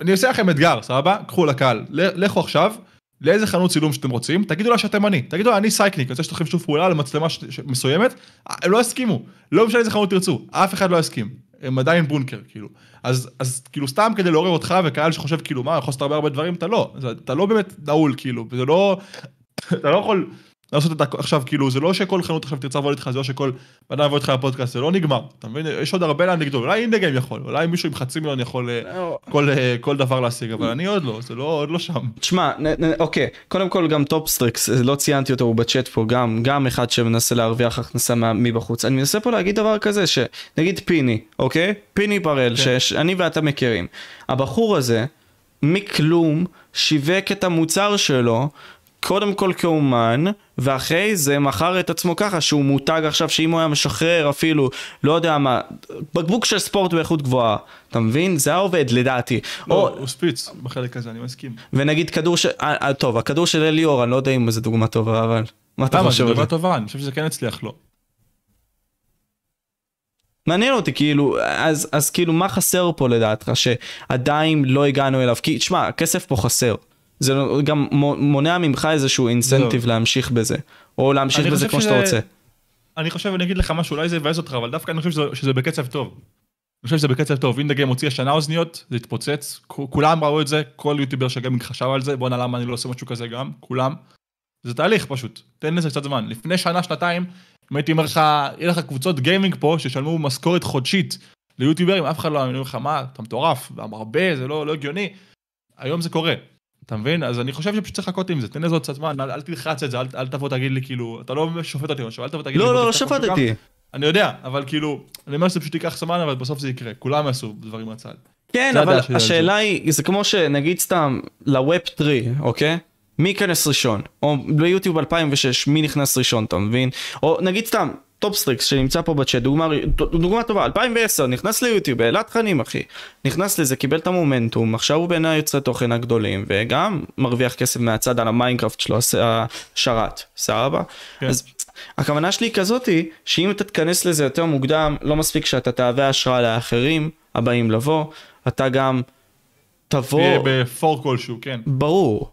אני אעשה לכם אתגר, סבבה? קחו לקהל, לכו עכשיו, לאיזה חנות צילום שאתם רוצים, תגידו לה שאתם אני, תגידו לה אני סייקניק, אני רוצה שתוכלו שיתוף פעולה על מצלמה ש- ש- מסוימת, הם לא יסכימו, לא משנה איזה חנות תרצו, אף אחד לא יסכים, הם עדיין בונקר, כאילו. אז, אז כאילו סתם כדי לעורר אותך וקהל שחושב כאילו מה, יכול לעשות הרבה הרבה דברים, אתה לא, זה- אתה לא באמת נעול, כאילו, וזה לא, אתה לא יכול לעשות את ה... עכשיו, כאילו, זה לא שכל חנות עכשיו תרצה לבוא איתך, זה לא שכל אדם יבוא איתך לפודקאסט, זה לא נגמר, אתה מבין? יש עוד הרבה לאן לגדול, אולי אינדגיים יכול, אולי מישהו עם חצי מיליון יכול אה, כל, אה, כל דבר להשיג, אבל אני עוד לא, זה לא, עוד לא שם. תשמע, אוקיי, קודם כל גם טופסטריקס, לא ציינתי אותו, הוא בצ'אט פה, גם, גם אחד שמנסה להרוויח הכנסה מבחוץ. אני מנסה פה להגיד דבר כזה, שנגיד פיני, אוקיי? פיני בראל, כן. שאני ואתה מכירים. הבחור הזה, מכלום, שיווק את המוצר שלו. קודם כל כאומן, ואחרי זה מכר את עצמו ככה שהוא מותג עכשיו שאם הוא היה משחרר אפילו, לא יודע מה, בקבוק של ספורט באיכות גבוהה, אתה מבין? זה היה עובד לדעתי. לא, או, הוא ספיץ בחלק הזה, אני מסכים. ונגיד כדור של... אה, אה, טוב, הכדור של אליאור, אני לא יודע אם זו דוגמה טובה, אבל... מה אתה למה? חושב זו דוגמה? טובה, אני חושב שזה כן הצליח לו. מעניין אותי, כאילו, אז, אז כאילו, מה חסר פה לדעתך, שעדיין לא הגענו אליו? כי, תשמע, הכסף פה חסר. זה לא- גם מו- מונע ממך איזשהו אינסנטיב להמשיך בזה. או להמשיך בזה כמו שאתה רוצה. אני חושב, אני אגיד לך משהו, אולי זה יבאס אותך, אבל דווקא אני חושב שזה, שזה בקצב טוב. אני חושב שזה בקצב טוב, אינדה גיים הוציא השנה אוזניות, זה התפוצץ, כולם ראו את זה, כל יוטיובר שגיימינג חשב על זה, בואנה למה אני לא עושה משהו כזה גם, כולם. זה תהליך פשוט, תן לזה קצת זמן. לפני שנה, שנתיים, אם הייתי אומר לך, יהיה לך קבוצות גיימינג פה, שישלמו משכורת חודשית ליוטיוברים, אף אחד לא יאמין לך, מה, אתה מטורף, הרבה, זה לא, לא הגיוני. היום זה קורה, אתה מבין? אז אני חושב שפשוט צריך לחכות עם זה, תן לזה עוד קצת זמן, אל, אל תלחץ את זה, אל, אל תבוא תגיד לי כאילו, אתה לא שופט אותי משהו, אל תבוא תגיד לי, לא, בוא לא, לא גם. שפטתי. אני יודע, אבל כאילו, אני אומר שזה פשוט ייקח זמן, אבל בסוף זה יקרה, כולם יעשו דברים מהצד. כן, אבל. השאלה היא, זה כמו שנגיד סתם, ל Web 3, אוקיי? מי ייכנס ראשון? או ביוטיוב 2006, מי נכנס ראשון, אתה מבין? או נגיד סתם, טופסטריקס שנמצא פה בצ'אט, דוגמה, דוגמה טובה, 2010, נכנס ליוטיוב, העלה תכנים אחי. נכנס לזה, קיבל את המומנטום, עכשיו הוא בין היוצרי תוכן הגדולים, וגם מרוויח כסף מהצד על המיינקראפט שלו, השרת, סבבה? כן. אז הכוונה שלי היא כזאתי, שאם אתה תיכנס לזה יותר מוקדם, לא מספיק שאתה תהווה השראה לאחרים הבאים לבוא, אתה גם תבוא, תהיה בפור כלשהו, כן. ברור.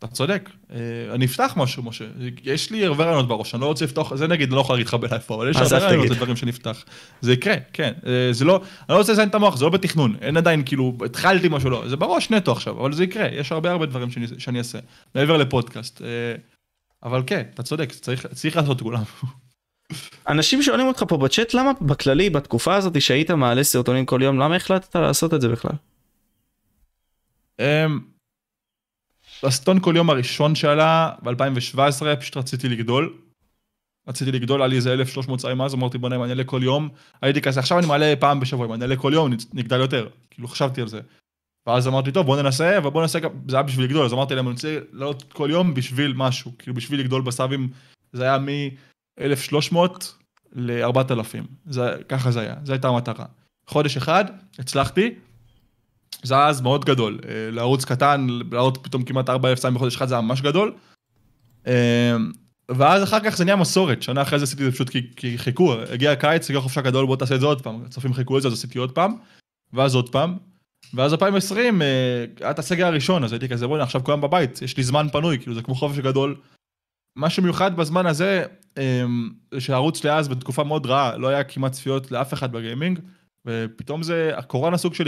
אתה צודק. אה, אני אפתח משהו, משה. יש לי הרבה רעיונות בראש, אני לא רוצה לפתוח, זה נגיד, אני לא יכול להגיד לך בלייב פה, אבל יש הרבה רעיונות תגיד. לדברים שנפתח. זה יקרה, כן. אה, זה לא, אני לא רוצה לזיין את המוח, זה לא בתכנון. אין עדיין, כאילו, התחלתי משהו, לא. זה בראש נטו עכשיו, אבל זה יקרה. יש הרבה הרבה דברים שאני- שאני אעשה, מעבר לפודקאסט. אה, אבל כן, אתה צודק, צריך צריך לעשות את כולם. אנשים שואלים אותך פה בצ'אט, למה בכללי, בתקופה הזאת שהיית מעלה סרטונים כל יום, למה החלטת לעשות את זה בכלל? כל יום הראשון שעלה ב-2017, פשוט רציתי לגדול. רציתי לגדול, היה לי איזה 1,300 צעים אז, אמרתי בוא נראה, אני אעלה כל יום. הייתי כזה, עכשיו אני מעלה פעם בשבוע, אם אני אעלה כל יום, נגדל יותר. כאילו, חשבתי על זה. ואז אמרתי, טוב, בוא ננסה, אבל בוא ננסה, זה היה בשביל לגדול, אז אמרתי להם, אני רוצה לעלות כל יום בשביל משהו. כאילו, בשביל לגדול בסאבים, זה היה מ-1,300 ל-4,000. ככה זה היה, זו הייתה המטרה. חודש אחד, הצלחתי, זה היה אז מאוד גדול. אה, לערוץ קטן, לעלות פתאום כמעט 4,000 ציים בחודש אחד, זה היה ממש גדול. אה, ואז אחר כך זה נהיה מסורת, שנה אחרי זה עשיתי את זה פשוט כי, כי חיכו, הגיע הקיץ, הגיע חופשה גדול, בוא תעשה את זה עוד פעם. הצופים חיכו את זה, אז עשיתי עוד פעם, ואז עוד פעם. ואז 2020, אה, היה את הסגר הראשון, אז הייתי כזה, בוא'נה, עכשיו כולם בבית, יש לי זמן פנוי, כאילו זה כמו חופש גדול. מה שמיוחד בזמן הזה, זה שהערוץ שלי אז בתקופה מאוד רעה, לא היה כמעט צפיות לאף אחד בגיימינג, ופתאום זה, הקורונה סוג של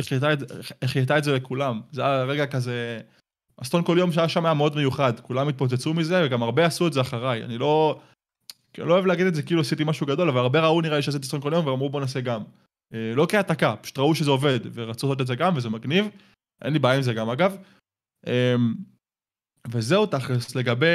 החייתה את- זה לכולם. זה היה רגע כזה, הסטון כל יום שהיה שם היה מאוד מיוחד, כולם התפוצצו מזה, וגם הרבה עשו את זה אחריי. אני לא, אני לא אוהב להגיד את זה כאילו עשיתי משהו גדול, אבל הרבה ראו נראה לי שעשיתי סטון כל יום, ואמרו בוא נעשה גם. אה, לא כהעתקה, פשוט ראו שזה עובד, ורצו לעשות את זה גם, וזה מגניב. אין לי בעיה עם זה גם אגב. אה, וזהו תכלס, לגבי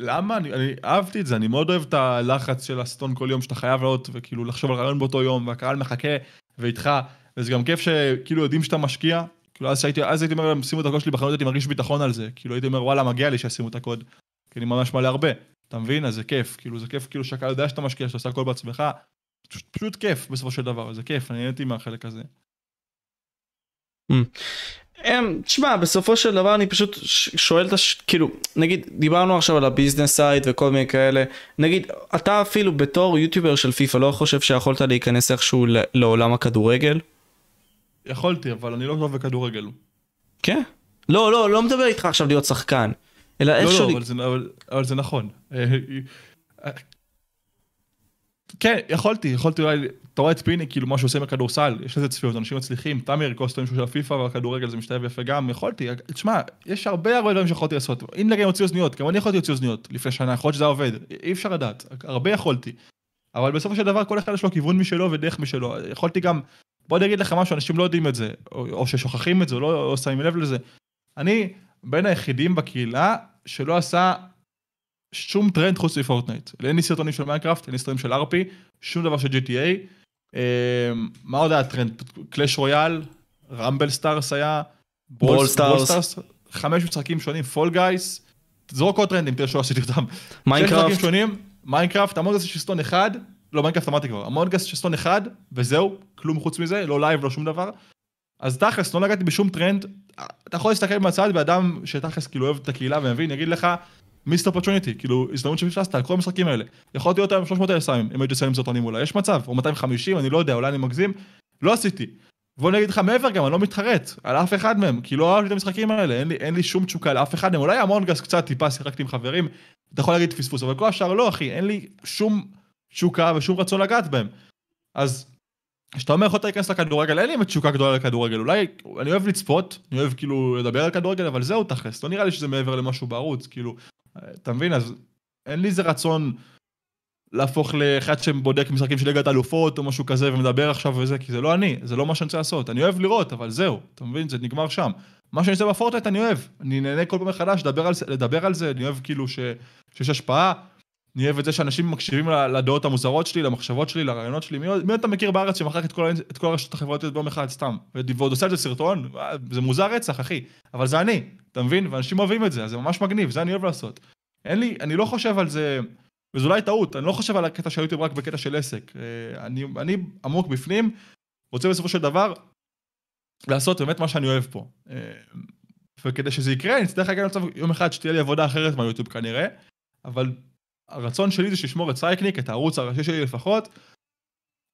למה? אני, אני אהבתי את זה, אני מאוד אוהב את הלחץ של הסטון כל יום שאתה חייב לעלות וכאילו לחשוב על רעיון באותו יום והקהל מחכה ואיתך וזה גם כיף שכאילו יודעים שאתה משקיע. כאילו אז שהייתי, אז הייתי אומר להם שימו את הקוד שלי בחנות הייתי מרגיש ביטחון על זה. כאילו הייתי אומר וואלה מגיע לי שישימו את הקוד כי אני ממש מעלה הרבה. אתה מבין? אז זה כיף. כאילו זה כיף כאילו שהקהל יודע שאתה משקיע שאתה עושה הכל בעצמך. פשוט, פשוט כיף בסופו של דבר זה כיף. אני נהניתי מהחלק הזה. אמ, תשמע, בסופו של דבר אני פשוט שואל את הש... כאילו, נגיד, דיברנו עכשיו על ה business side וכל מיני כאלה, נגיד, אתה אפילו בתור יוטיובר של פיפא לא חושב שיכולת להיכנס איכשהו לעולם הכדורגל? יכולתי אבל אני לא טוב בכדורגל. כן. לא, לא, לא מדבר איתך עכשיו להיות שחקן. אלא לא, איכשהו... לא, אבל זה, אבל, אבל זה נכון. אה, אה, כן, יכולתי, יכולתי אולי, אתה רואה את פיני, כאילו מה שהוא עושה בכדורסל, יש לזה צפיות, אנשים מצליחים, תמיר קוסטון שהוא של הפיפא והכדורגל זה משתלב יפה גם, יכולתי, תשמע, יש הרבה הרבה דברים שיכולתי לעשות, אם נגיד הוציא אוזניות, גם אני יכולתי להוציא אוזניות לפני שנה, יכול להיות שזה עובד, אי אפשר לדעת, הרבה יכולתי. אבל בסופו של דבר כל אחד יש לו כיוון משלו ודרך משלו, יכולתי גם, בוא אני אגיד לך משהו, אנשים לא יודעים את זה, או, או ששוכחים את זה, או לא או שמים לב לזה. אני בין היחידים בקהילה שלא עשה שום טרנד חוץ מפורטנייט. אין לי סרטונים של מיינקראפט, אין לי סרטונים של RP, שום דבר של GTA. אה, מה עוד היה טרנד? Clash Royale, רמבל סטארס היה, Brawl Stars. חמש משחקים שונים, Fall Guys, זרוק עוד טרנדים, תראה שלא עשיתי אותם. מיינקראפט, מיינקראפט, Among Us של סרטון אחד, לא מיינקראפט אמרתי כבר, Among Us של סרטון אחד, וזהו, כלום חוץ מזה, לא לייב, לא שום דבר. אז תכלס, לא נגעתי בשום טרנד, אתה יכול להסתכל מהצד באדם שתכלס כאילו אוהב את הקהילה ומבין, יגיד לך, missed opportunity, כאילו הזדמנות שפספסת כל המשחקים האלה. יכולתי להיות היום 300 אלף סמים, אם הייתי עושה עם סרטונים אולי, יש מצב, או 250, אני לא יודע, אולי אני מגזים, לא עשיתי. בוא נגיד לך מעבר גם, אני לא מתחרט על אף אחד מהם, כי לא אהבתי את המשחקים האלה, אין לי, אין לי שום תשוקה לאף אחד מהם, אולי המונגס קצת טיפה שיחקתי עם חברים, אתה יכול להגיד פספוס, אבל כל השאר לא אחי, אין לי שום תשוקה ושום רצון לגעת בהם. אז כשאתה אומר יכולת להיכנס לכדורגל, אין לי באמת תשוקה גדולה לכדורגל, אולי אני אוהב לצפות, אני אוהב כאילו לדבר על כדורגל, אבל זהו תכלס, לא נראה לי שזה מעבר למשהו בערוץ, כאילו, אתה מבין, אז אין לי איזה רצון להפוך לאחד שבודק משחקים של ליגת אלופות או משהו כזה ומדבר עכשיו וזה, כי זה לא אני, זה לא מה שאני רוצה לעשות, אני אוהב לראות, אבל זהו, אתה מבין, זה נגמר שם. מה שאני עושה בפורטנט אני אוהב, אני נהנה כל פעם מחדש לדבר על לדבר על זה, אני אוהב כאילו ש, שיש השפעה, אני אוהב את זה שאנשים מקשיבים לדעות המוזרות שלי, למחשבות שלי, לרעיונות שלי, מי, מי אתה מכיר בארץ שמחק את כל, את כל הרשתות החברתיות ביום אחד סתם, ועוד עושה את זה סרטון, זה מוזר רצח אחי, אבל זה אני, אתה מבין, ואנשים אוהבים את זה, זה ממש מגניב, זה אני אוהב לעשות. אין לי, אני לא חושב על זה, וזו אולי טעות, אני לא חושב על הקטע של יוטיוב רק בקטע של עסק, אה, אני, אני עמוק בפנים, רוצה בסופו של דבר לעשות באמת מה שאני אוהב פה. אה, וכדי שזה יקרה, אני אצטרך להגיע למצב יום אחד שתהיה לי עבודה אחרת מהיוטיוב כנראה, אבל הרצון שלי זה שישמור את סייקניק, את הערוץ הראשי שלי לפחות,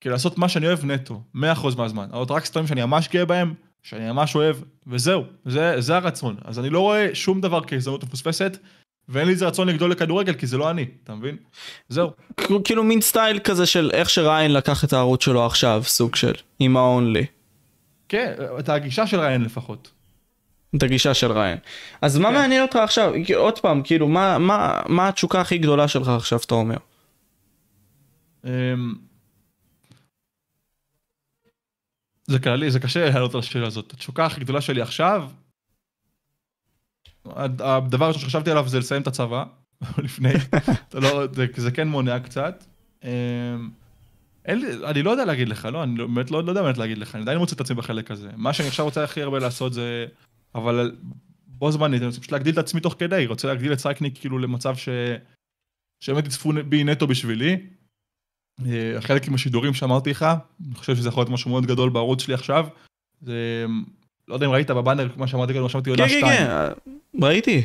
כדי לעשות מה שאני אוהב נטו, 100% מהזמן. לעלות רק סטרים שאני ממש גאה בהם, שאני ממש אוהב, וזהו, זה, זה הרצון. אז אני לא רואה שום דבר כהזדמנות מפוספסת, ואין לי איזה רצון לגדול לכדורגל, כי זה לא אני, אתה מבין? זהו. כאילו- כאילו מין סטייל כזה של איך שריין לקח את הערוץ שלו עכשיו, סוג של, עם ה-only. כן, את הגישה של ריין לפחות. את הגישה של ריין. אז מה כן. מעניין אותך עכשיו, עוד פעם, כאילו, מה, מה, מה התשוקה הכי גדולה שלך עכשיו, אתה אומר? זה כללי, זה קשה לענות על השאלה הזאת. התשוקה הכי גדולה שלי עכשיו, הד- הדבר הראשון שחשבתי עליו זה לסיים את הצבא, לפני, לא, זה, זה כן מונע קצת. אמ, אין לי, אני לא יודע להגיד לך, לא, אני לא- באמת לא, לא יודע באמת להגיד לך, אני עדיין מוצא את עצמי בחלק הזה. מה שאני עכשיו רוצה הכי הרבה לעשות זה, אבל בו זמנית, אני רוצה פשוט להגדיל את עצמי תוך כדי, רוצה להגדיל את סייקניק כאילו למצב ש... שבאמת יצפו בי נטו בשבילי. אה, חלק עם השידורים שאמרתי לך, אני חושב שזה יכול להיות משהו מאוד גדול בערוץ שלי עכשיו. זה, לא יודע אם ראית בבאנר, מה שאמרתי קודם, רשמתי עונה כן, כן, שתיים. כן, ראיתי.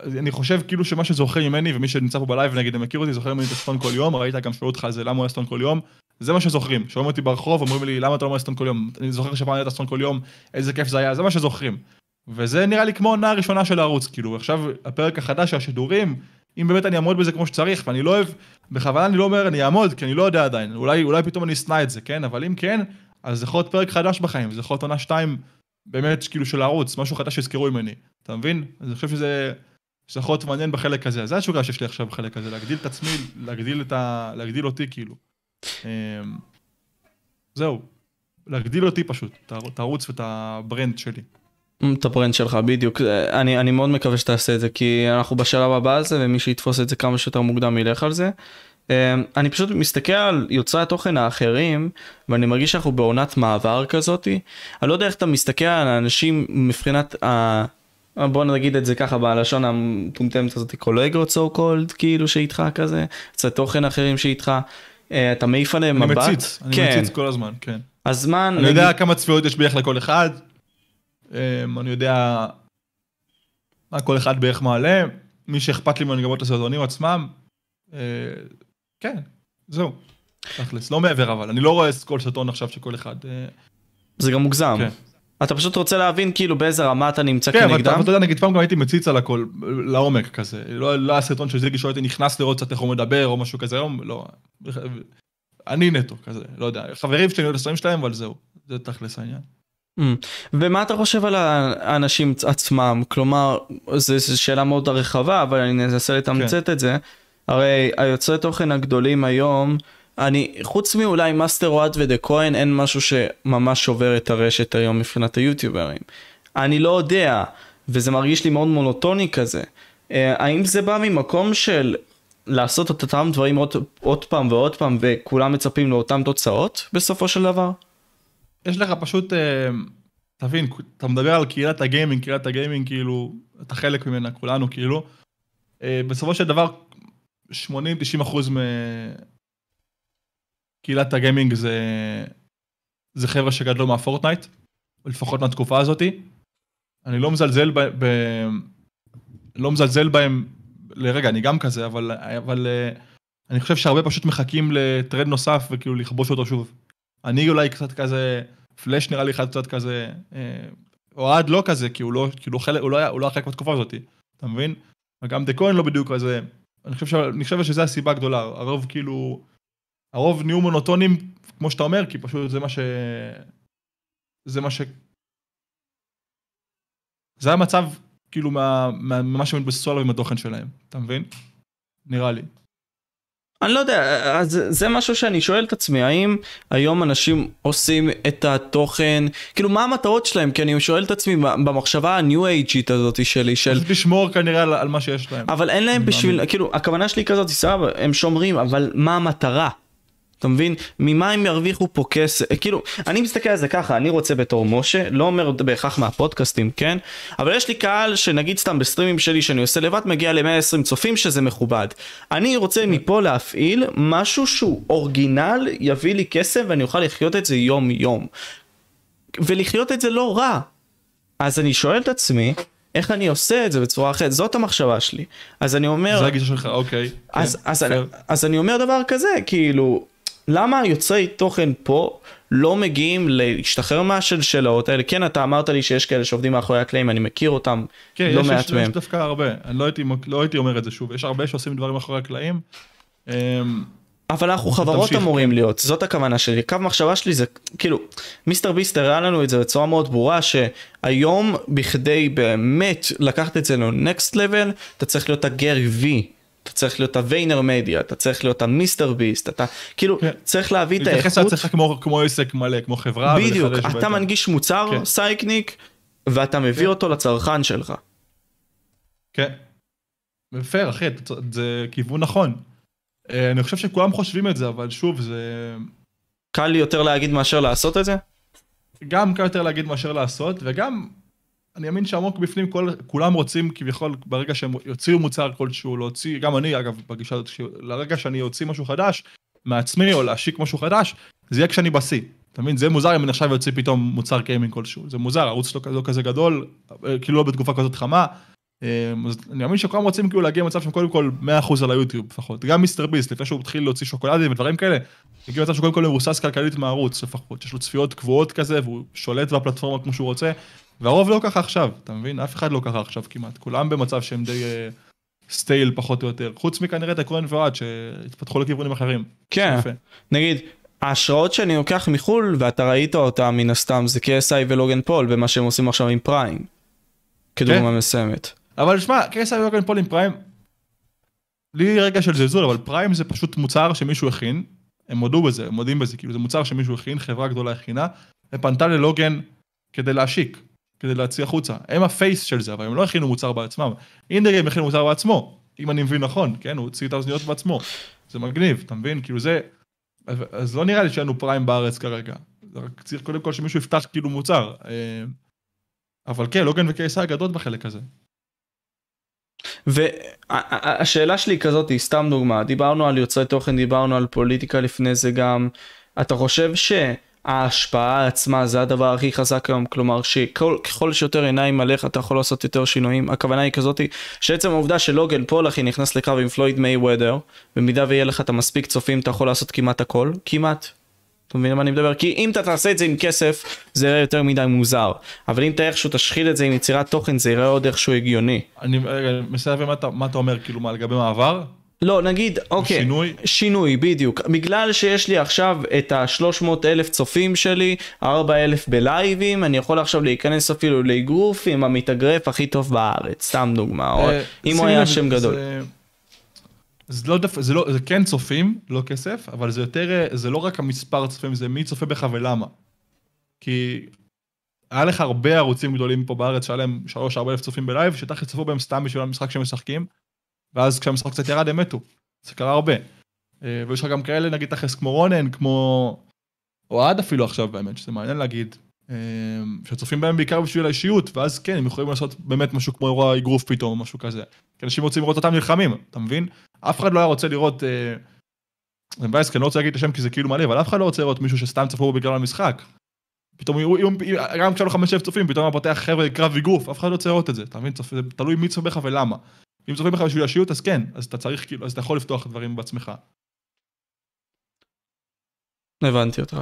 אז אני חושב כאילו שמה שזוכר ממני ומי שנמצא פה בלייב נגיד אם מכיר אותי זוכר ממני את הסרטון כל יום ראית גם שאלו אותך על זה למה הוא היה סרטון כל יום זה מה שזוכרים שומעים אותי ברחוב אומרים לי למה אתה לא אומר סרטון כל יום אני זוכר שפעם היית סרטון כל יום איזה כיף זה היה זה מה שזוכרים. וזה נראה לי כמו העונה הראשונה של הערוץ כאילו עכשיו הפרק החדש של השידורים אם באמת אני אעמוד בזה כמו שצריך ואני לא אוהב בכוונה אני לא אומר אני אעמוד כי אני לא יודע עדיין. אולי אולי פתאום אני אשנא את זה כן? אבל אם כן אז זה יכול להיות פרק חדש בחיים. זה יכול להיות עונה שתיים באמת כאילו של הערוץ משהו חדש שיזכרו ממני. אתה מבין? אז אני חושב שזה שזה יכול להיות מעניין בחלק הזה, זה התשוקה שיש לי עכשיו בחלק הזה, להגדיל את עצמי, להגדיל את ה... להגדיל אותי כאילו. אמ, זהו, להגדיל אותי פשוט, את הער- את הערוץ ואת ה brand שלי. את הברנד שלך, בדיוק. אני, אני מאוד מקווה שתעשה את זה, כי אנחנו בשלב הבא על זה, ומי שיתפוס את זה כמה שיותר מוקדם ילך על זה. אה, אני פשוט מסתכל על יוצרי התוכן האחרים, ואני מרגיש שאנחנו בעונת מעבר כזאתי. אני לא יודע איך אתה מסתכל על האנשים מבחינת ה... בוא נגיד את זה ככה בלשון המטומטמת הזאת, קולגות so called, כאילו שאיתך כזה, יוצרי תוכן אחרים שאיתך. אה, אתה מעיף עליהם אני מבט. מציץ, אני כן. מציץ כל הזמן, כן. אז מה, אני יודע כמה צפיות יש בערך לכל אחד, אני יודע מה כל אחד בערך מעלה, מי שאכפת לי מהנגבות לסרטונים עצמם, אה, כן, זהו. תכלס, לא מעבר אבל, אני לא רואה כל סרטון עכשיו שכל אחד... אה, זה גם מוגזם. כן. אתה פשוט רוצה להבין כאילו באיזה רמה אתה נמצא כן, אבל כנגדם? אתה אתה יודע, נגיד פעם גם הייתי מציץ על הכל, לעומק כזה. לא לא סרטון של זיגי שהייתי נכנס לראות קצת איך הוא מדבר או משהו כזה, היום לא. אני נטו כזה, לא יודע. חברים שלי, אני יודע סרטונים שלהם, אבל זהו. זה תכלס העניין. Mm. ומה אתה חושב על האנשים עצמם? כלומר, זו שאלה מאוד רחבה, אבל אני אנסה לתמצת כן. את זה. הרי היוצרי תוכן הגדולים היום, אני, חוץ מאולי מאסטר וואט ודה כהן, אין משהו שממש שובר את הרשת היום מבחינת היוטיוברים. אני לא יודע, וזה מרגיש לי מאוד מונוטוני כזה. אה, האם זה בא ממקום של לעשות את אותם דברים עוד, עוד פעם ועוד פעם, וכולם מצפים לאותן תוצאות בסופו של דבר? יש לך פשוט, אה, תבין, אתה מדבר על קהילת הגיימינג, קהילת הגיימינג כאילו, אתה חלק ממנה, כולנו כאילו. אה, בסופו של דבר, 80-90 אחוז מקהילת הגיימינג זה, זה חבר'ה שגדלו מהפורטנייט, לפחות מהתקופה הזאתי. אני לא מזלזל ב... ב לא מזלזל בהם לרגע, אני גם כזה, אבל, אבל אה, אני חושב שהרבה פשוט מחכים לטרנד נוסף וכאילו לכבוש אותו שוב. אני אולי קצת כזה, פלאש נראה לי אחד קצת כזה, אה, אוהד לא כזה, כי הוא לא, כאילו חלק, הוא לא היה, הוא לא היה חלק בתקופה הזאת, אתה מבין? וגם דה כהן לא בדיוק כזה, אני חושב. אני חושב שזה הסיבה הגדולה, הרוב כאילו, הרוב נהיו מונוטונים, כמו שאתה אומר, כי פשוט זה מה ש... זה מה ש... זה המצב, כאילו, מה, מה, מה שמתבססו עליו עם התוכן שלהם, אתה מבין? נראה לי. אני לא יודע, אז זה משהו שאני שואל את עצמי, האם היום אנשים עושים את התוכן, כאילו מה המטרות שלהם? כי אני שואל את עצמי במחשבה הניו אייג'ית הזאת שלי, של... פשוט לשמור כנראה על, על מה שיש להם. אבל אין להם בשביל, כאילו, הכוונה שלי כזאת, סבבה, הם שומרים, אבל מה המטרה? אתה מבין? ממה הם ירוויחו פה כסף? כאילו, אני מסתכל על זה ככה, אני רוצה בתור משה, לא אומר בהכרח מהפודקאסטים, כן? אבל יש לי קהל שנגיד סתם בסטרימים שלי שאני עושה לבד, מגיע ל-120 צופים שזה מכובד. אני רוצה מפה להפעיל משהו שהוא אורגינל, יביא לי כסף ואני אוכל לחיות את זה יום יום. ולחיות את זה לא רע. אז אני שואל את עצמי, איך אני עושה את זה בצורה אחרת, זאת המחשבה שלי. אז אני אומר... זה הגישה שלך, אוקיי. אז, כן, אז, אני, אז אני אומר דבר כזה, כאילו, למה יוצרי תוכן פה לא מגיעים להשתחרר מהשלשלאות האלה? כן, אתה אמרת לי שיש כאלה שעובדים מאחורי הקלעים, אני מכיר אותם, כן, לא יש, מעט יש, מהם. יש דווקא הרבה, אני לא הייתי, לא הייתי אומר את זה שוב, יש הרבה שעושים דברים מאחורי הקלעים. אמ, אבל אנחנו חברות תמשיך, אמורים להיות, זאת הכוונה שלי. קו מחשבה שלי זה, כאילו, מיסטר ביסט הראה לנו את זה בצורה מאוד ברורה, שהיום בכדי באמת לקחת את זה לנקסט לבל, אתה צריך להיות הגרי וי. אתה צריך להיות הוויינר מדיה, אתה צריך להיות המיסטר ביסט, אתה כאילו כן. צריך להביא את להתייחס האיכות. לעצמך כמו, כמו עסק מלא, כמו חברה. בדיוק, אתה בעצם. מנגיש מוצר כן. סייקניק, ואתה מביא כן. אותו לצרכן שלך. כן. פייר, אחי, זה כיוון נכון. אה, אני חושב שכולם חושבים את זה, אבל שוב, זה קל לי יותר להגיד מאשר לעשות את זה? גם קל יותר להגיד מאשר לעשות, וגם, אני מאמין שעמוק בפנים כל, כולם רוצים כביכול, ברגע שהם יוציאו מוצר כלשהו, להוציא, גם אני אגב, בגישה הזאת, לרגע שאני אוציא משהו חדש מעצמי, או להשיק משהו חדש, זה יהיה כשאני בשיא. אתה מבין? זה מוזר אם אני עכשיו יוציא פתאום מוצר גיימינג כלשהו. זה מוזר, הערוץ לא, כזה- לא כזה גדול, אה, כאילו לא בתקופה כזאת חמה. אה, אז אני מאמין שכולם רוצים כאילו להגיע למצב שהם קודם כל 100% על היוטיוב לפחות. גם מיסטר ביסט, לפני שהוא התחיל להוציא שוקולדים ודברים כאלה, הגיע למצב שקודם כל מבוסס כלכלית מהערוץ לפחות. יש לו צפיות קבועות כזה, והוא שולט בפלטפורמה כמו שהוא רוצה. והרוב לא ככה עכשיו, אתה מבין? אף אחד לא ככה עכשיו כמעט. כולם במצב שהם די אה, סטייל פחות או יותר. חוץ מכנראה את הכהן ואוהד שהתפתחו לכיוונים אחרים. כן. נגיד, ההשראות שאני לוקח מחו"ל, ואתה ראית אותם מן הסתם, זה KSI ולוגן פול, במה שהם עושים עכשיו עם Prime. כדוגמה כן. מסוימת. אבל שמע, KSI ולוגן פול עם Prime, בלי רגע של זלזול, אבל Prime זה פשוט מוצר שמישהו הכין, הם הודו בזה, הם מודים בזה, כאילו זה מוצר שמישהו הכין, חברה גדולה הכינה, ופנתה ללוגן כדי להשיק, כדי להציע החוצה. הם הפייס של זה, אבל הם לא הכינו מוצר בעצמם. אינדרגים הכין מוצר בעצמו, אם אני מבין נכון, כן, הוא הוציא את האוזניות בעצמו. זה מגניב, אתה מבין? כאילו זה... אז- לא נראה לי שאין לנו פריים בארץ כרגע. רק צריך קודם כל שמישהו יפתח כאילו מוצר. אה, אבל כן, לוגן וקייסר גדות בחלק הזה. והשאלה שלי היא כזאת, היא סתם דוגמה, דיברנו על יוצרי תוכן, דיברנו על פוליטיקה לפני זה גם, אתה חושב שההשפעה עצמה זה הדבר הכי חזק היום, כלומר שככל שיותר עיניים עליך אתה יכול לעשות יותר שינויים, הכוונה היא כזאת, שעצם העובדה שלוגן פול אחי נכנס לקרב עם פלויד מיי וודר, במידה ויהיה לך את המספיק צופים אתה יכול לעשות כמעט הכל, כמעט. אתה מבין מה אני מדבר? כי אם אתה תעשה את זה עם כסף, זה יראה יותר מדי מוזר. אבל אם אתה איכשהו תשחיל את זה עם יצירת תוכן, זה יראה עוד איכשהו הגיוני. אני אתה- מה אתה אומר, כאילו, מה, לגבי מעבר? לא, נגיד, אוקיי. שינוי? שינוי, בדיוק. בגלל שיש לי עכשיו את ה-300 אלף צופים שלי, 4 אלף בלייבים, אני יכול עכשיו להיכנס אפילו לאגרוף עם המתאגרף הכי טוב בארץ, סתם דוגמה. או אה, אם הוא היה שם גדול. זה- לא, דף, זה לא, זה כן צופים, לא כסף, אבל זה יותר, אה, זה לא רק המספר צופים, זה מי צופה בך ולמה. כי היה לך הרבה ערוצים גדולים פה בארץ שהיה להם 3-4 אלף צופים בלייב, שתכף צפו בהם סתם בשביל המשחק שהם משחקים, ואז כשהמשחק קצת ירד הם מתו. זה קרה הרבה. אה, ויש לך גם כאלה, נגיד תכלס כמו רונן, כמו אוהד אפילו עכשיו באמת, שזה מעניין להגיד, אה, שצופים בהם בעיקר בשביל האישיות, ואז כן, הם יכולים לעשות באמת משהו כמו אירוע אגרוף פתאום, או משהו כזה. כי אנשים רוצים לראות אותם נלחמים, אתה מבין? אף אחד לא היה רוצה לראות, אה, זה מבאס, כי אני לא רוצה להגיד את השם כי זה כאילו מלא, אבל אף אחד לא רוצה לראות מישהו שסתם צפו בגלל המשחק. פתאום, יראו- גם כשהיו לו חמש אלף צופים, פתאום אתה פותח חבר'ה קרב אגרוף, אף אחד לא רוצה לראות את זה, אתה מבין? זה תלוי מי צופה בך ולמה. אם צופים בך בשביל האישיות, אז כן, אז אתה צריך, כאילו, אז אתה יכול לפתוח דברים בעצמך. הבנתי אותך.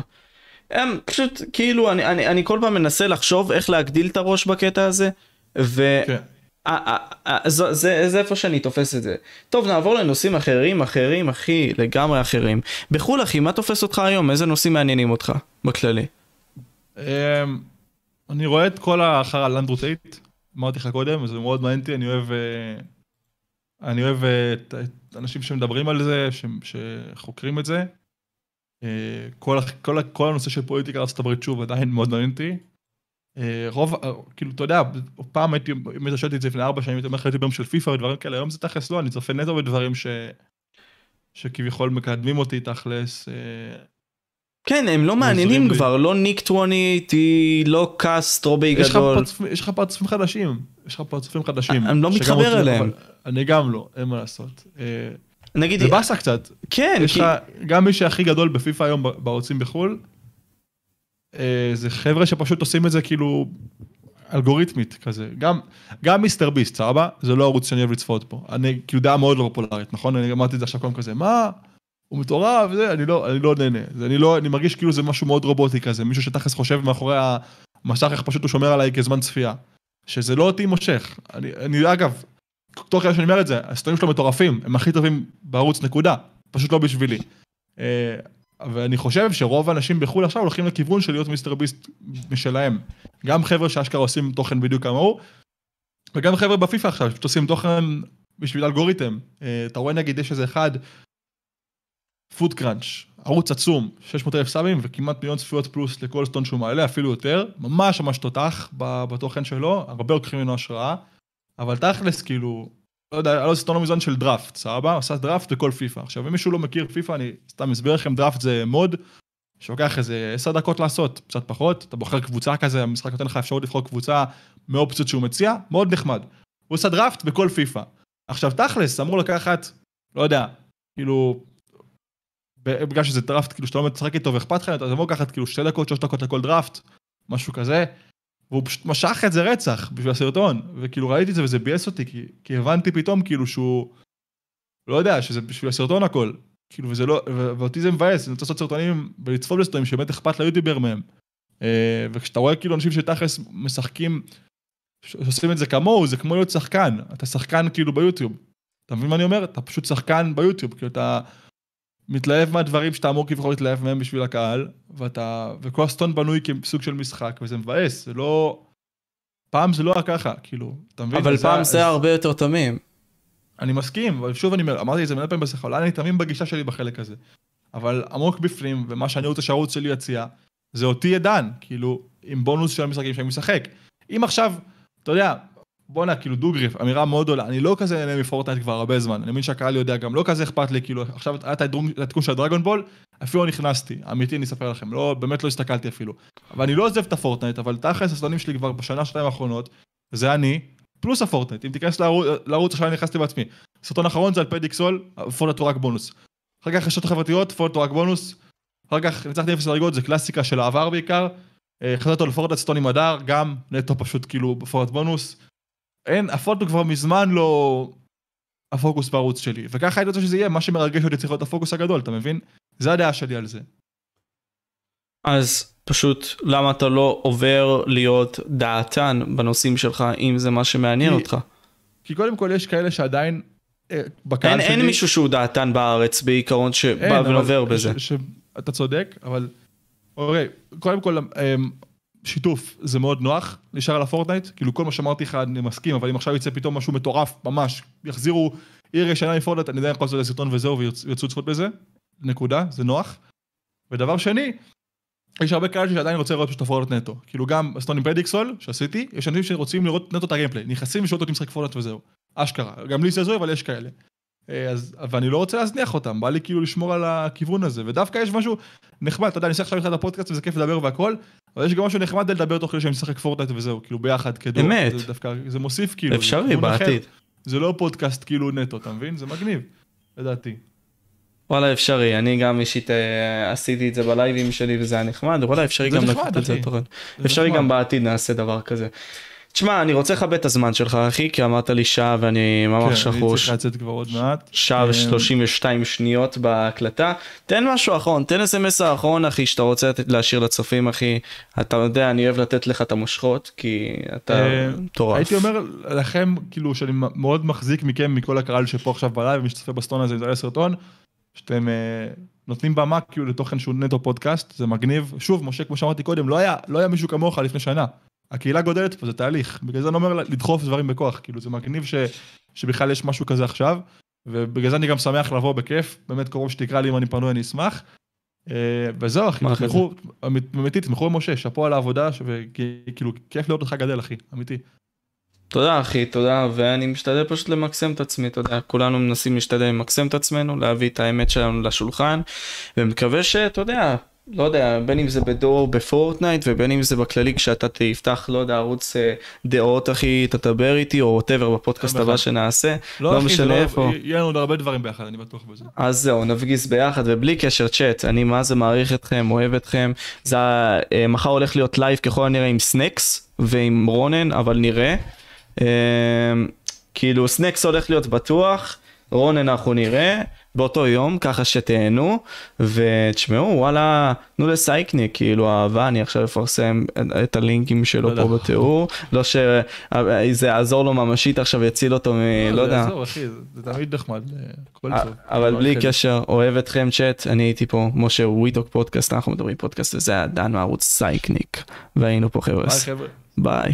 הם פשוט כאילו אני, אני, אני כל פעם מנסה לחשוב איך להגדיל את הראש בקטע הזה ו... כן. אה, אה, אה, זה, זה, זה איפה שאני תופס את זה. טוב נעבור לנושאים אחרים אחרים אחי לגמרי אחרים. בחו"ל אחי מה תופס אותך היום איזה נושאים מעניינים אותך בכללי. אמ, אני רואה את כל לנדרו טייט, אמרתי לך קודם, זה מאוד מעניין אותי, אני אוהב... אני אוהב אה, את את האנשים שמדברים על זה, ש- שחוקרים את זה. אה, כל, כל, כל הנושא של פוליטיקה ארה"ב שוב עדיין מאוד מעניין אותי. אה, רוב, כאילו, אתה יודע, פעם הייתי, אם היית שואל את זה לפני ארבע שנים, הייתי אומר לך הייתי ביום של פיפא ודברים כאלה, היום זה תכלס לא, אני צופה נטו בדברים ש... שכביכול מקדמים אותי תכלס. כן הם לא מעניינים לי. כבר לא ניק טווניטי לא קסטרובי יש לך גדול. יש לך פרצופים חדשים, יש לך פרצופים חדשים. אני לא מתחבר אליהם. אבל אני גם לא, אין מה לעשות. אה, נגיד זה באסה קצת. כן יש כי... לך, גם מי שהכי גדול בפיפא היום בערוצים בחו"ל, אה, זה חבר'ה שפשוט עושים את זה כאילו אלגוריתמית כזה. גם, גם מיסטר ביסט, סבבה? זה לא ערוץ שאני אוהב לצפות בו. אני, כאילו דעה מאוד לא פופולרית, נכון? אני אמרתי את זה עכשיו קודם כזה, מה? הוא מטורף, זה, אני לא, אני לא נהנה. זה, אני לא, אני מרגיש כאילו זה משהו מאוד רובוטי כזה, מישהו שתכלס חושב מאחורי המסך איך פשוט הוא שומר עליי כזמן צפייה. שזה לא אותי מושך. אני, אני אגב, תוך כדי שאני אומר את זה, הסרטונים שלו מטורפים, הם הכי טובים בערוץ נקודה, פשוט לא בשבילי. אה, ואני חושב שרוב האנשים בחו"ל עכשיו הולכים לכיוון של להיות מיסטר ביסט משלהם. גם חבר'ה שאשכרה עושים תוכן בדיוק כמוהו, וגם חבר'ה בפיפ"א עכשיו, שפשוט עושים תוכן בשביל אלגוריתם. אה, אתה רואה נגיד יש איזה אחד, פוד קראנץ', ערוץ עצום, 600 אלף סאבים וכמעט מיליון צפיות פלוס לכל סרטון שהוא מעלה, אפילו יותר, ממש ממש תותח בתוכן שלו, הרבה לוקחים ממנו השראה, אבל תכלס כאילו, לא יודע, היה לו סרטון לא מזמן של דראפט, סבבה? עשה דראפט בכל פיפא. עכשיו, אם מישהו לא מכיר פיפא, אני סתם אסביר לכם, דראפט זה mode שלוקח איזה 10 דקות לעשות, קצת פחות, אתה בוחר קבוצה כזה, המשחק נותן לך אפשרות לבחור קבוצה מאופציות שהוא מציע, מאוד נחמד. הוא עושה דראפט בכל פיפא. עכשיו, תכלס, אמור לקחת, לא יודע, כאילו, בגלל שזה דראפט, כאילו, שאתה לא משחק איתו ואכפת לך, אז אמור לקחת כאילו שתי דקות, שלוש דקות לכל דראפט, משהו כזה. והוא פשוט משך את זה רצח בשביל הסרטון, וכאילו ראיתי את זה וזה ביאס אותי, כי, כי הבנתי פתאום כאילו שהוא, לא יודע, שזה בשביל הסרטון הכל, כאילו וזה לא, ו- ואותי זה מבאס, אני רוצה לעשות סרטונים ולצפות בסרטונים שבאמת אכפת ליוטיובר מהם. אה, וכשאתה רואה כאילו אנשים שתכלס משחקים, שעושים את זה כמוהו, זה כמו להיות שחקן, אתה שחקן כאילו ביוטיוב. אתה מבין מה אני אומר? אתה פשוט שחקן ביוטיוב, כאילו אתה מתלהב מהדברים שאתה אמור כביכול להתלהב מהם בשביל הקהל, ואתה, וכל הסטון בנוי כסוג של משחק, וזה מבאס, זה לא... פעם זה לא היה ככה, כאילו, אתה מבין? אבל פעם זה היה הרבה יותר תמים. אני מסכים, אבל שוב אני אומר, אמרתי את זה מלא פעמים בשיחה, אולי אני תמים בגישה שלי בחלק הזה. אבל עמוק בפנים, ומה שאני רוצה שהערוץ שלי יציע, זה אותי עדן, כאילו, עם בונוס של המשחקים שאני משחק. אם עכשיו, אתה יודע, בואנה, כאילו דוגרי, אמירה מאוד גדולה, אני לא כזה נהנה מפורטנייט כבר הרבה זמן, אני מבין שהקהל יודע, גם לא כזה אכפת לי, כאילו, עכשיו היה את התיקון של ה Dragon Ball, אפילו לא נכנסתי, אמיתי אני אספר לכם, לא, באמת לא הסתכלתי אפילו. אבל אני לא עוזב את הפורטנייט, אבל תכלס הסרטונים שלי כבר בשנה, שנתיים האחרונות, זה אני, פלוס הפורטנייט, אם תיכנס לערוץ, עכשיו אני נכנסתי בעצמי. סרטון אחרון זה על פרדיקסול, פורטנייט הוא רק בונוס. אחר כך רשתות חברתיות, פורטנייט הוא רק בונוס. אחר כך ניצחתי אפס דרגות, זה קלאסיקה של העבר בעיקר. אה, חזרתי אותו לפורטנייט סרטון עם הדר, גם נטו פשוט כאילו פורטנייט בונוס. אין, הפורטנייט כבר מזמן לא הפוקוס בערוץ שלי. וככה הייתי רוצה שזה יהיה, מה שמרגש אותי צריך להיות הפוקוס הגדול, אתה מבין? זה הדעה שלי על זה. אז פשוט למה אתה לא עובר להיות דעתן בנושאים שלך אם זה מה שמעניין כי- אותך. כי קודם כל יש כאלה שעדיין, אה, בקהל אין, שלי... אין מישהו שהוא דעתן בארץ בעיקרון שבא אין, ועובר בזה. ש- ש- אתה צודק, אבל... אוקיי, קודם כל, אמ, שיתוף זה מאוד נוח, נשאר על הפורטנייט, כאילו כל מה שאמרתי לך אני מסכים, אבל אם עכשיו יצא פתאום משהו מטורף, ממש, יחזירו עיר ישנה מפורטנייט, אני עדיין יכול לעשות איזה סרטון וזהו, וירצו לצפות בזה, נקודה, זה נוח. ודבר שני, יש הרבה כאלה שעדיין רוצה לראות פשוט את הפורטנייט נטו. כאילו גם הסרטון עם פרדיקסול שעשיתי, יש אנשים שרוצים לראות נטו את ה gameplay, נכנסים ושואלים אותי משחק פורטנייט וזהו. אשכרה, גם לי זה הזוי, אבל יש כאלה. אה, אז, ואני לא רוצה להזניח אותם, בא לי כאילו לשמור על הכיוון הזה, ודווקא יש משהו נחמד, אתה יודע, אני עושה עכשיו איתך את הפודקאסט וזה כיף לדבר והכל, אבל יש גם משהו נחמד לדבר תוך כדי שאני משחק פורטנייט וזהו, כאילו ביחד כדור. אמת. זה דווקא, זה מוסיף כאילו. אפשרי כיוון אחר. בעתיד. זה לא פודקאסט כאילו נטו, אתה מבין? זה מגניב, לדעתי. וואלה אפשרי, אני גם אישית אה, עשיתי את זה בלייבים שלי וזה היה נחמד, וואלה אפשרי גם נחמד, לקחת את זה. לתוכן. זה אפשרי נחמד. גם בעתיד נעשה דבר כזה. תשמע, אני רוצה לכבד את הזמן שלך אחי, כי אמרת לי שעה ואני ממש כן, אני שחוש. צריך לצאת כבר עוד מעט. שעה אמ, ו-32 שניות בהקלטה. תן משהו אחרון, תן איזה מסר אחרון אחי שאתה רוצה להשאיר לצופים אחי. אתה יודע, אני אוהב לתת לך את המושכות, כי אתה אה, מטורף. הייתי אומר לכם, כאילו, שאני מאוד מחזיק מכם, מכל הקהל שפה עכשיו בלייב, ומי שצופה בסרטון הזה, זה סרטון, שאתם אה, נותנים במה כאילו לתוכן שהוא נטו פודקאסט, זה מגניב. שוב, משה, כמו שאמרתי קודם, לא היה, לא היה מישהו כמוך לפני שנה. הקהילה גודלת פה, זה תהליך. בגלל זה אני אומר לדחוף דברים בכוח, כאילו, זה מגניב ש, שבכלל יש משהו כזה עכשיו, ובגלל זה אני גם שמח לבוא בכיף, באמת קרוב שתקרא לי אם אני פנוי, אני אשמח. אה, וזהו אחי, תתמכו, אמית- אמיתי, תתמכו במשה, שאפו על העבודה, וכאילו, כיף לראות אותך גדל אחי, אמיתי. תודה אחי, תודה, ואני משתדל פשוט למקסם את עצמי, אתה יודע, כולנו מנסים להשתדל למקסם את עצמנו, להביא את האמת שלנו לשולחן, ומקווה שאתה יודע, לא יודע, בין אם זה בדור בפורטנייט ובין אם זה בכללי כשאתה תפתח, לא יודע, ערוץ אה, דעות אחי, תדבר איתי או whatever בפודקאסט הבא בהחלט. שנעשה, לא אחי, זה משנה איפה. יהיה לנו עוד הרבה דברים ביחד, אני בטוח בזה. אז זהו, נפגש ביחד ובלי קשר צ'אט, אני מה זה מעריך אתכם, אוהב אתכם. זה אה, מחר הולך להיות לייב ככל הנראה עם סנקס ועם רונן, אבל נראה. אה, כאילו סנקס הולך להיות בטוח, רונן אנחנו נראה באותו יום, ככה שתהנו, ותשמעו וואלה, תנו לסייקניק, כאילו אהבה, אני עכשיו אפרסם את הלינקים שלו לא פה יודע. בתיאור, לא שזה יעזור לו ממשית עכשיו, יציל אותו מ... לא יודע. עזוב, אחי, זה- זה תמיד נחמד, אה, הכל טוב. אבל לא, בלי. קשר, אוהב אתכם צ'אט, אני הייתי פה, משה We Talk Podcast, אנחנו מדברים פודקאסט, וזה היה דן מערוץ סייקניק, והיינו פה חבר'ה. ביי.